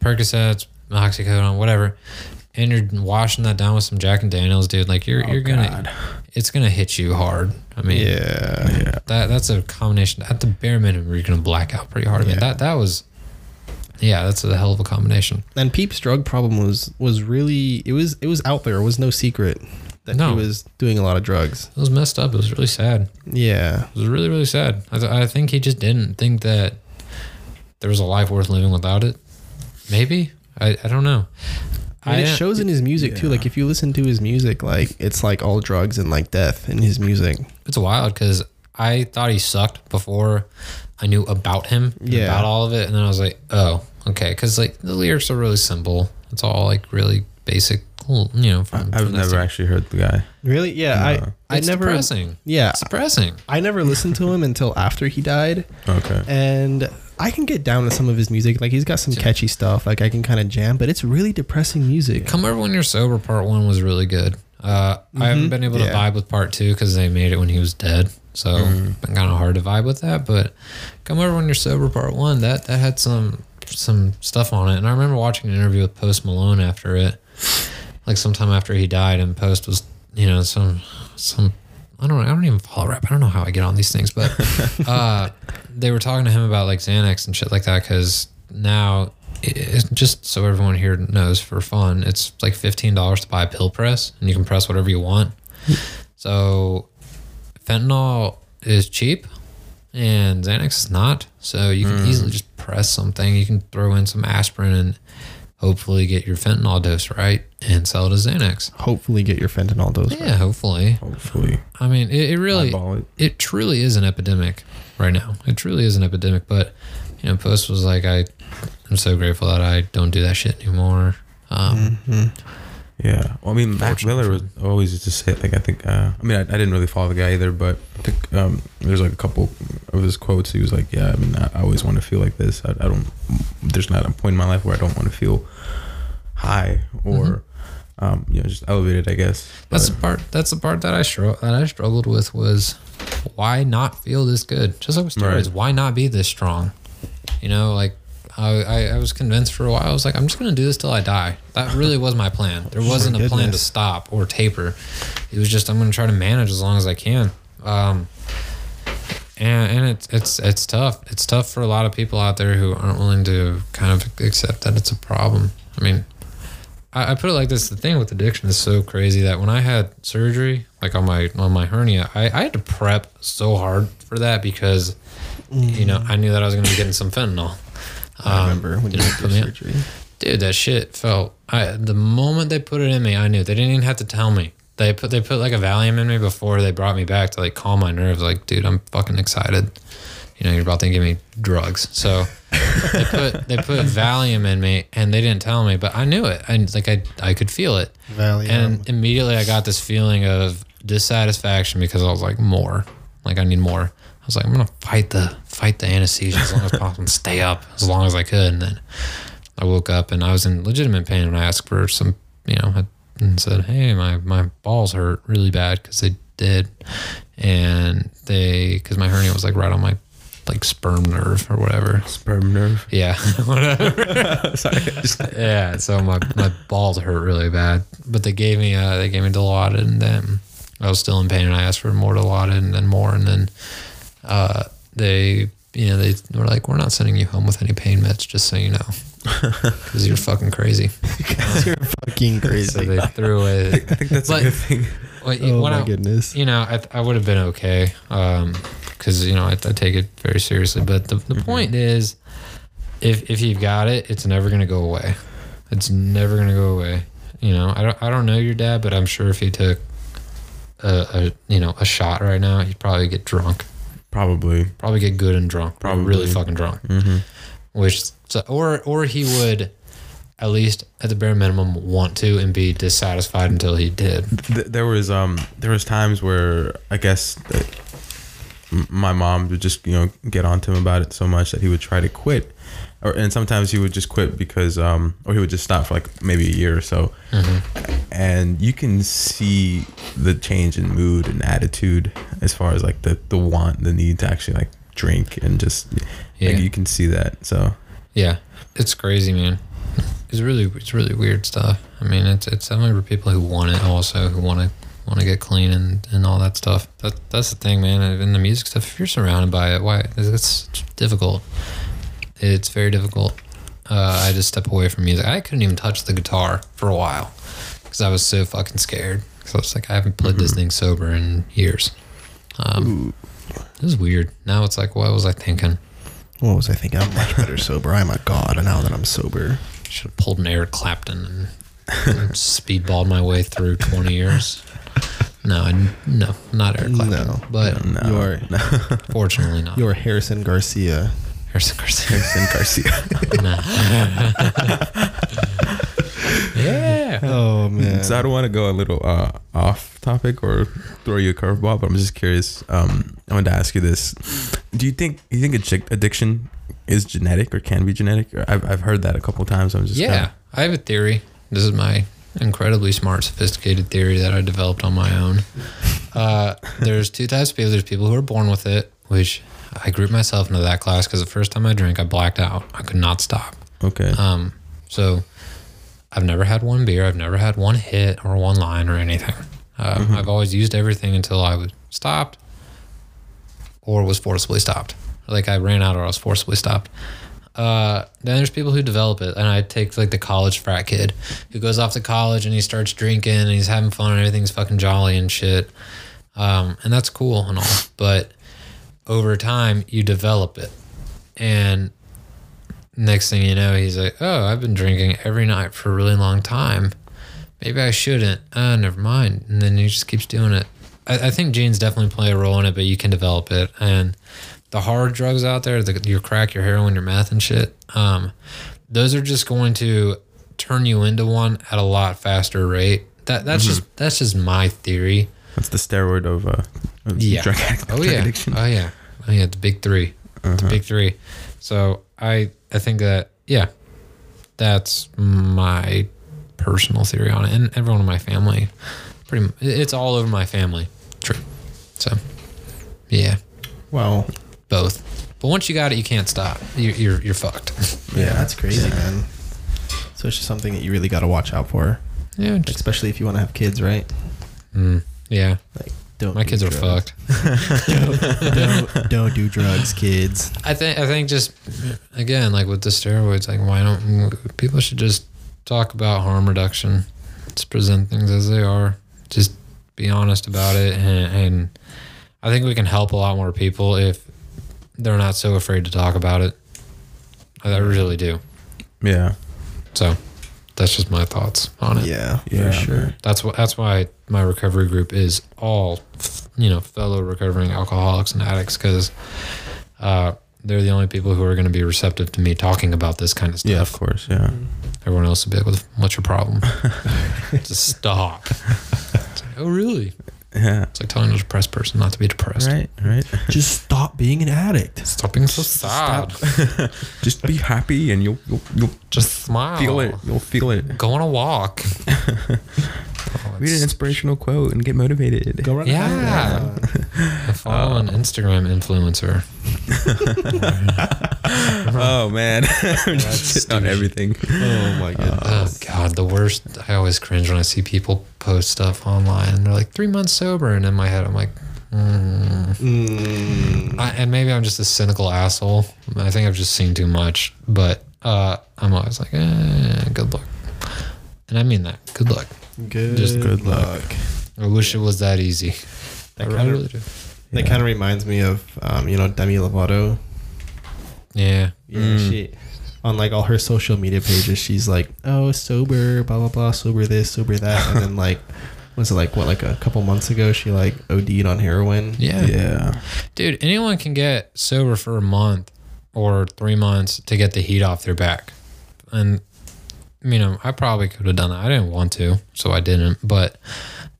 Percocets, Oxycodone, whatever, and you're washing that down with some Jack and Daniels, dude. Like you're oh, you're gonna, God. it's gonna hit you hard. I mean, Yeah. Yeah. that that's a combination. At the bare minimum, you're gonna black out pretty hard. I mean, Yeah. that that was, yeah, that's a hell of a combination. And Peep's drug problem was was really it was it was out there. It was no secret that No. he was doing a lot of drugs. It was messed up. It was really sad. Yeah. It was really, really sad. I, th- I think he just didn't think that there was a life worth living without it. Maybe I, I don't know. I it uh, shows in his music too. Like if you listen to his music, like it's like all drugs and like death in his music. It's wild because I thought he sucked before I knew about him, Yeah. about all of it, and then I was like, oh, okay, because like the lyrics are really simple. It's all like really basic, you know. From, I've from never stuff. actually heard the guy. Really? Yeah. No. I I It's never. depressing. Yeah. It's depressing. I never listened to him until after he died, Okay. and I can get down to some of his music. Like he's got some catchy stuff. Like I can kind of jam, but it's really depressing music. Come over when you're sober. Part one was really good. Uh, I haven't been able to vibe with part two because they made it when he was dead, so been kind of hard to vibe with that. But come over when you're sober. Part one that that had some some stuff on it, and I remember watching an interview with Post Malone after it. like sometime after he died, and post was you know some some I don't know I don't even follow rap. I don't know how I get on these things, but *laughs* uh, they were talking to him about like Xanax and shit like that because now. It's just so everyone here knows for fun, it's like fifteen dollars to buy a pill press, and you can press whatever you want. So, fentanyl is cheap, and Xanax is not. So you can hmm. easily just press something. You can throw in some aspirin and hopefully get your fentanyl dose right and sell it as Xanax. Hopefully, get your fentanyl dose. Yeah, hopefully. Hopefully, I mean, it, it really, it. it truly is an epidemic right now. It truly is an epidemic. But you know, Post was like, I, I'm so grateful that I don't do that shit anymore. Um, Yeah, well, I mean, Mac Miller was always used to say like I think. Uh, I mean, I, I didn't really follow the guy either, but I think um, there's like a couple of his quotes. He was like, "Yeah, I mean, I, I always want to feel like this. I, I don't. There's not a point in my life where I don't want to feel high or, um, you know, just elevated. I guess. Mm-hmm. That's But- the part. That's the part that I that I struggled with was why not feel this good? Just like with steroids, Right. why not be this strong? You know, like I, I, I was convinced for a while. I was like, I'm just gonna do this till I die. That really was my plan. There *laughs* wasn't a plan to stop or taper. It was just I'm gonna try to manage as long as I can. Um, and and it's it's it's tough. It's tough for a lot of people out there who aren't willing to kind of accept that it's a problem. I mean, I, I put it like this: the thing with addiction is so crazy that when I had surgery, like on my on my hernia, I, I had to prep so hard for that because you know I knew that I was going to be getting some fentanyl. I Um, remember when you put your me on- dude that shit felt i the moment they put it in me i knew. They didn't even have to tell me. They put they put like a valium in me before they brought me back to like calm my nerves like dude i'm fucking excited. You know you're about to give me drugs. So they put they put *laughs* valium in me and they didn't tell me but i knew it. And like i i could feel it. Valium. and immediately i got this feeling of dissatisfaction because i was like more. Like i need more. I was like i'm gonna fight the fight the anesthesia as long as possible and stay up as long as i could and then I woke up and I was in legitimate pain and I asked for some, you know, and said, "Hey, my my balls hurt really bad because they did," and they because my hernia was like right on my like sperm nerve or whatever. sperm nerve. Yeah, *laughs* whatever. *laughs* yeah, so my my balls hurt really bad, but they gave me uh they gave me Dilaudid and then I was still in pain and I asked for more Dilaudid and then more and then uh they you know they were like we're not sending you home with any pain meds just so you know *laughs* because you're fucking crazy. *laughs* Because you're fucking *laughs* So crazy. they threw away. I think that's But- a good thing. Well, oh my I- goodness. you know, I, I would have been okay um, because you know I, I take it very seriously. But the, the mm-hmm. point is, if if you've got it, it's never gonna go away. It's never gonna go away. You know, I don't I don't know your dad, but I'm sure if he took a, a you know a shot right now, he'd probably get drunk. Probably. Probably get good and drunk. Probably really fucking drunk. Mm-hmm. Which so, or or he would. At least at the bare minimum, want to and be dissatisfied until he did. There was um there was times where I guess that my mom would just you know get on to him about it so much that he would try to quit, or and sometimes he would just quit because um or he would just stop for like maybe a year or so, and you can see the change in mood and attitude as far as like the the want the need to actually like drink and just Yeah. like you can see that so Yeah, it's crazy, man. It's really it's really weird stuff. I mean, it's it's only for people who want it, also who want to want to get clean and, and all that stuff. That that's the thing, man. In the music stuff, if you're surrounded by it, why it's difficult. It's very difficult. Uh, I just step away from music. I couldn't even touch the guitar for a while because I was so fucking scared. Because I was like, I haven't played this thing sober in years. Um, it was weird. Now it's like, what was I thinking? What was I thinking? I'm much better sober. I'm a god now that I'm sober. Should have pulled an Eric Clapton and, speedballed my way through 20 years. No, I, no, not Eric Clapton. No. but no You're *laughs* fortunately not. you're Harrison Garcia. Harrison Garcia. Harrison Garcia *laughs* *laughs* yeah. Oh man. So I don't want to go a little uh, off topic or throw you a curveball, but I'm just curious. Um, I wanted to ask you this: Do you think you think addiction is genetic or can be genetic? I've I've heard that a couple of times. I'm just Yeah. kinda- I have a theory. This is my incredibly smart, sophisticated theory that I developed on my own. Uh, there's two types of people. There's people who are born with it, which I grouped myself into that class because the first time I drank, I blacked out. I could not stop. okay. Um, so I've never had one beer. I've never had one hit or one line or anything. Uh, I've always used everything until I was stopped or was forcibly stopped. Like I ran out or I was forcibly stopped. Uh, then there's people who develop it, and I take like the college frat kid who goes off to college and he starts drinking and he's having fun and everything's fucking jolly and shit. Um, and that's cool and all, but over time you develop it, and next thing you know, he's like, "Oh, I've been drinking every night for a really long time. Maybe I shouldn't. Ah, never mind." And then he just keeps doing it. I, I think genes definitely play a role in it, but you can develop it. And the hard drugs out there, the, your crack, your heroin, your meth, and shit, um, those are just going to turn you into one at a lot faster rate. That that's just that's just my theory. That's the steroid of, uh, of Yeah. drug, Oh yeah. addiction. Oh yeah. Oh yeah. The big 3 The Uh-huh. big three. So I I think that yeah, that's my personal theory on it, and everyone in my family, pretty. m- It's all over my family. True. So yeah, Well, both. But once you got it, you can't stop. You're you're, you're fucked. yeah, that's crazy, man. So it's just something that you really got to watch out for, yeah. Just, especially if you want to have kids, right? mm, yeah. Like, don't. My do kids are fucked. *laughs* don't, don't do drugs, kids. I think I think just again like with the steroids, like why don't people should just talk about harm reduction, just present things as they are, just be honest about it, and, and I think we can help a lot more people if they're not so afraid to talk about it. I I really do. Yeah. So that's just my thoughts on it. Yeah, Yeah. for sure. That's what that's why my recovery group is all you know fellow recovering alcoholics and addicts because uh, they're the only people who are going to be receptive to me talking about this kind of stuff. Yeah, of course. Yeah. Everyone else will be like, "What's your problem?" *laughs* Just stop. Like, oh, really? Yeah. It's like telling a depressed person not to be depressed. Right. Right. *laughs* Just stop being an addict. Stop being so sad. *laughs* Just be happy, and you'll you'll, you'll Just smile. feel it. You'll feel it. Go on a walk. *laughs* Oh, Read an inspirational quote and get motivated. Go run. a Yeah. marathon. follow an Instagram influencer. *laughs* oh man, *laughs* I'm just shitting on everything. Oh my god. Oh God, the worst. I always cringe when I see people post stuff online and they're like three months sober, and in my head I'm like, mm. Mm. I, and maybe I'm just a cynical asshole. I think I've just seen too much, but uh, I'm always like, eh, good luck, and I mean that. Good luck. Good. Just good luck. I wish it was that easy. I That really, really of do. That kind of reminds me of um, you know Demi Lovato. Yeah. Yeah, Mm. she on like all her social media pages, she's like, "Oh, sober, blah blah blah, sober this, sober that," and then like, *laughs* was it like what like a couple months ago she like OD'd on heroin. Yeah. Yeah. Dude, anyone can get sober for a month or three months to get the heat off their back. And, you know, I probably could have done that. I didn't want to, so I didn't. But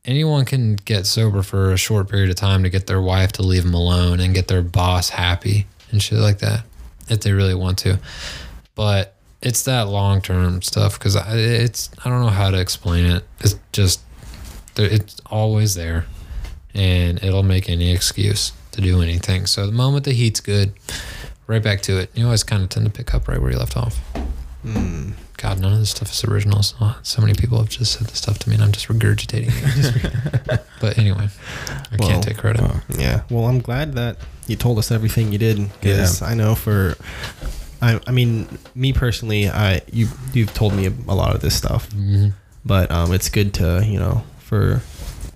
anyone can get sober for a short period of time to get their wife to leave them alone and get their boss happy and shit like that if they really want to. But it's that long term stuff because it's, I don't know how to explain it. It's just, it's always there and it'll make any excuse to do anything. So the moment the heat's good, right back to it. You always kind of tend to pick up right where you left off. Mm. God, none of this stuff is original. So, so many people have just said this stuff to me, and I'm just regurgitating it. *laughs* but anyway, I Well, can't take credit. Well, Yeah. Well, I'm glad that you told us everything you did because I know for. I, I mean, me personally, I you you've told me a lot of this stuff, Mhm. but um, it's good to you know for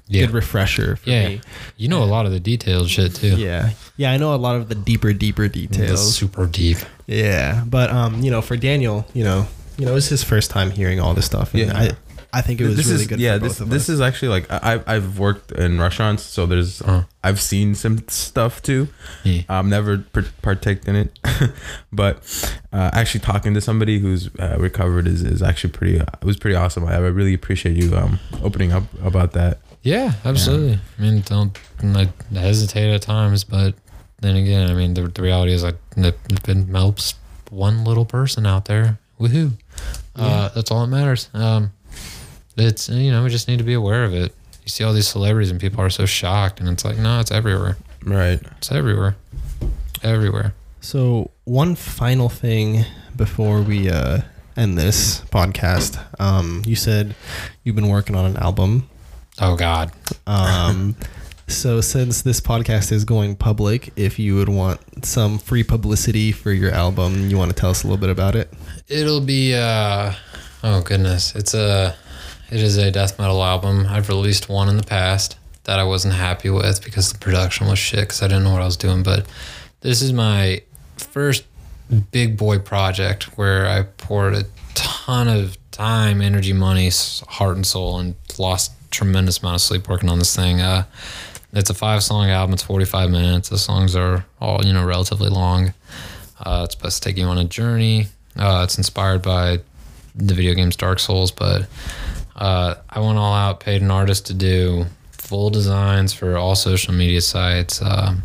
Yeah, good refresher for yeah. me. You know a lot of the details shit too. Yeah, yeah, I know a lot of the deeper, deeper The details. super deep. Yeah, but um, you know, for Daniel, you know, you know, it was his first time hearing all this stuff. And Yeah. I, I think it was this really is good. yeah. for This both of this us. is actually like I I've- I've worked in restaurants, so there's Uh. I've seen some stuff too. Yeah. I've never par- partaked in it, *laughs* but uh, actually talking to somebody who's uh, recovered is, is actually pretty. Uh, it was pretty awesome. I, I really appreciate you um opening up about that. Yeah, absolutely. I mean, don't I hesitate at times, but then again, I mean, the, the reality is like it, it helps one little person out there. Woohoo! Uh, that's all that matters. Um, it's you know we just need to be aware of it. You see all these celebrities and people are so shocked, and it's like no, it's everywhere. Right. It's everywhere, everywhere. So one final thing before we uh, end this podcast. Um, you said you've been working on an album. Oh God. Um, *laughs* so since this podcast is going public, if you would want some free publicity for your album, you want to tell us a little bit about it? It'll be uh oh goodness. It's a it is a death metal album. I've released one in the past that I wasn't happy with because the production was shit because I didn't know what I was doing. But this is my first big boy project where I poured a ton of time, energy, money, heart, and soul, and lost tremendous amount of sleep working on this thing. Uh, it's a five song album. It's 45 minutes. The songs are all, you know, relatively long. Uh, it's supposed to take you on a journey. Uh, it's inspired by the video games Dark Souls, but uh, I went all out, paid an artist to do full designs for all social media sites. Um,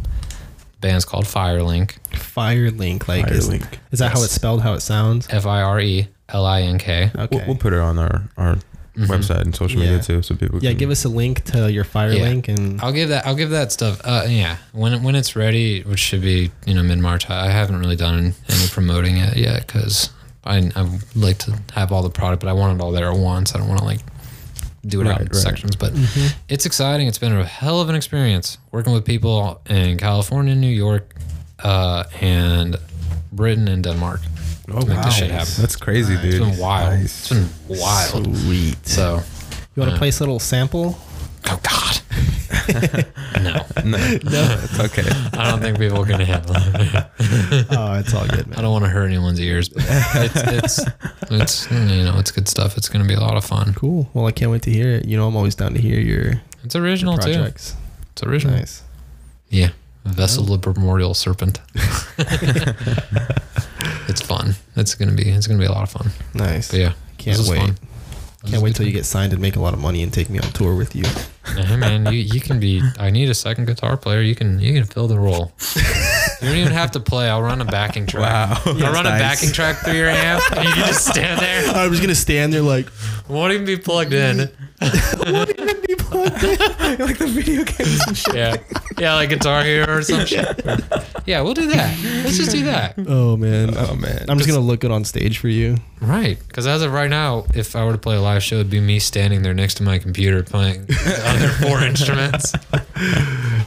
band's called Firelink, Firelink, like is, Firelink. is that how it's spelled? How it sounds? F I R E L I N K. Okay. We'll, we'll put it on our our website and social Yeah. media too, so people. yeah, can, give us a link to your fire link and I'll give that. I'll give that stuff. Uh, yeah, when when it's ready, which should be you know mid March. I I haven't really done any promoting it yet because I I like to have all the product, but I want it all there at once. I don't want to like do it out in Right, right. sections. But it's exciting. It's been a hell of an experience working with people in California, New York, uh, and Britain and Denmark. Oh, to make this shit happen. That's crazy, dude. It's been wild. Nice. It's been wild. sweet. So, you want to yeah. Uh, place a little sample? oh god, *laughs* no, No, no, it's okay. I don't think people are going to handle it. *laughs* oh, it's all good, man. I don't want to hurt anyone's ears, but it's it's it's you know it's good stuff. It's gonna be a lot of fun. Cool. Well, I can't wait to hear it. You know, I'm always down to hear your It's original too. projects. It's original. Nice. Yeah, vessel of the primordial serpent. *laughs* it's fun. It's gonna be it's gonna be a lot of fun. Nice. But yeah, Can't wait. fun. Can't wait till you get signed and make a lot of money and take me on tour with you. Hey man, you, you can be. I need a second guitar player. You can you can fill the role. *laughs* You don't even have to play. I'll run a backing track. Wow. I'll That's run a nice. backing track through your amp, and you can just stand there. I was gonna stand there like, Won't even be plugged in. what even be plugged in? *laughs* like the video games and shit. Yeah, yeah, like Guitar Hero or some shit. Yeah, we'll do that. Let's just do that. Oh man. Oh man. I'm just gonna look good on stage for you. Right, because as of right now, if I were to play a live show, it'd be me standing there next to my computer playing the other four *laughs* instruments.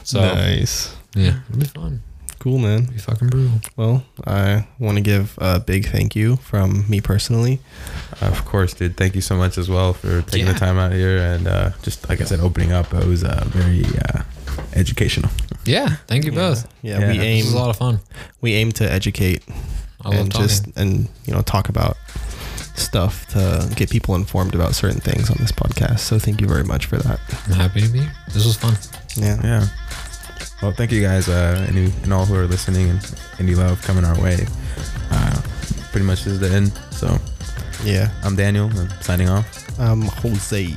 So nice. yeah, it'd be fun. Cool, man. It'd be fucking brutal. Well, I want to give a big thank you from me personally. Of course, dude. Thank you so much as well for taking Yeah. the time out here and uh, just like I said, opening up. It was uh, very uh, educational. Yeah, thank you both. Yeah, Yeah. we This This is a lot of fun. we aim to educate I love and talking. just and you know talk about stuff to get people informed about certain things on this podcast. So thank you very much for that. I'm happy to be here. This was fun. Yeah. Yeah. Well, thank you guys, uh, any and all who are listening and any love coming our way. Uh, pretty much this is the end. So Yeah. I'm Daniel. I'm signing off. I'm Jose.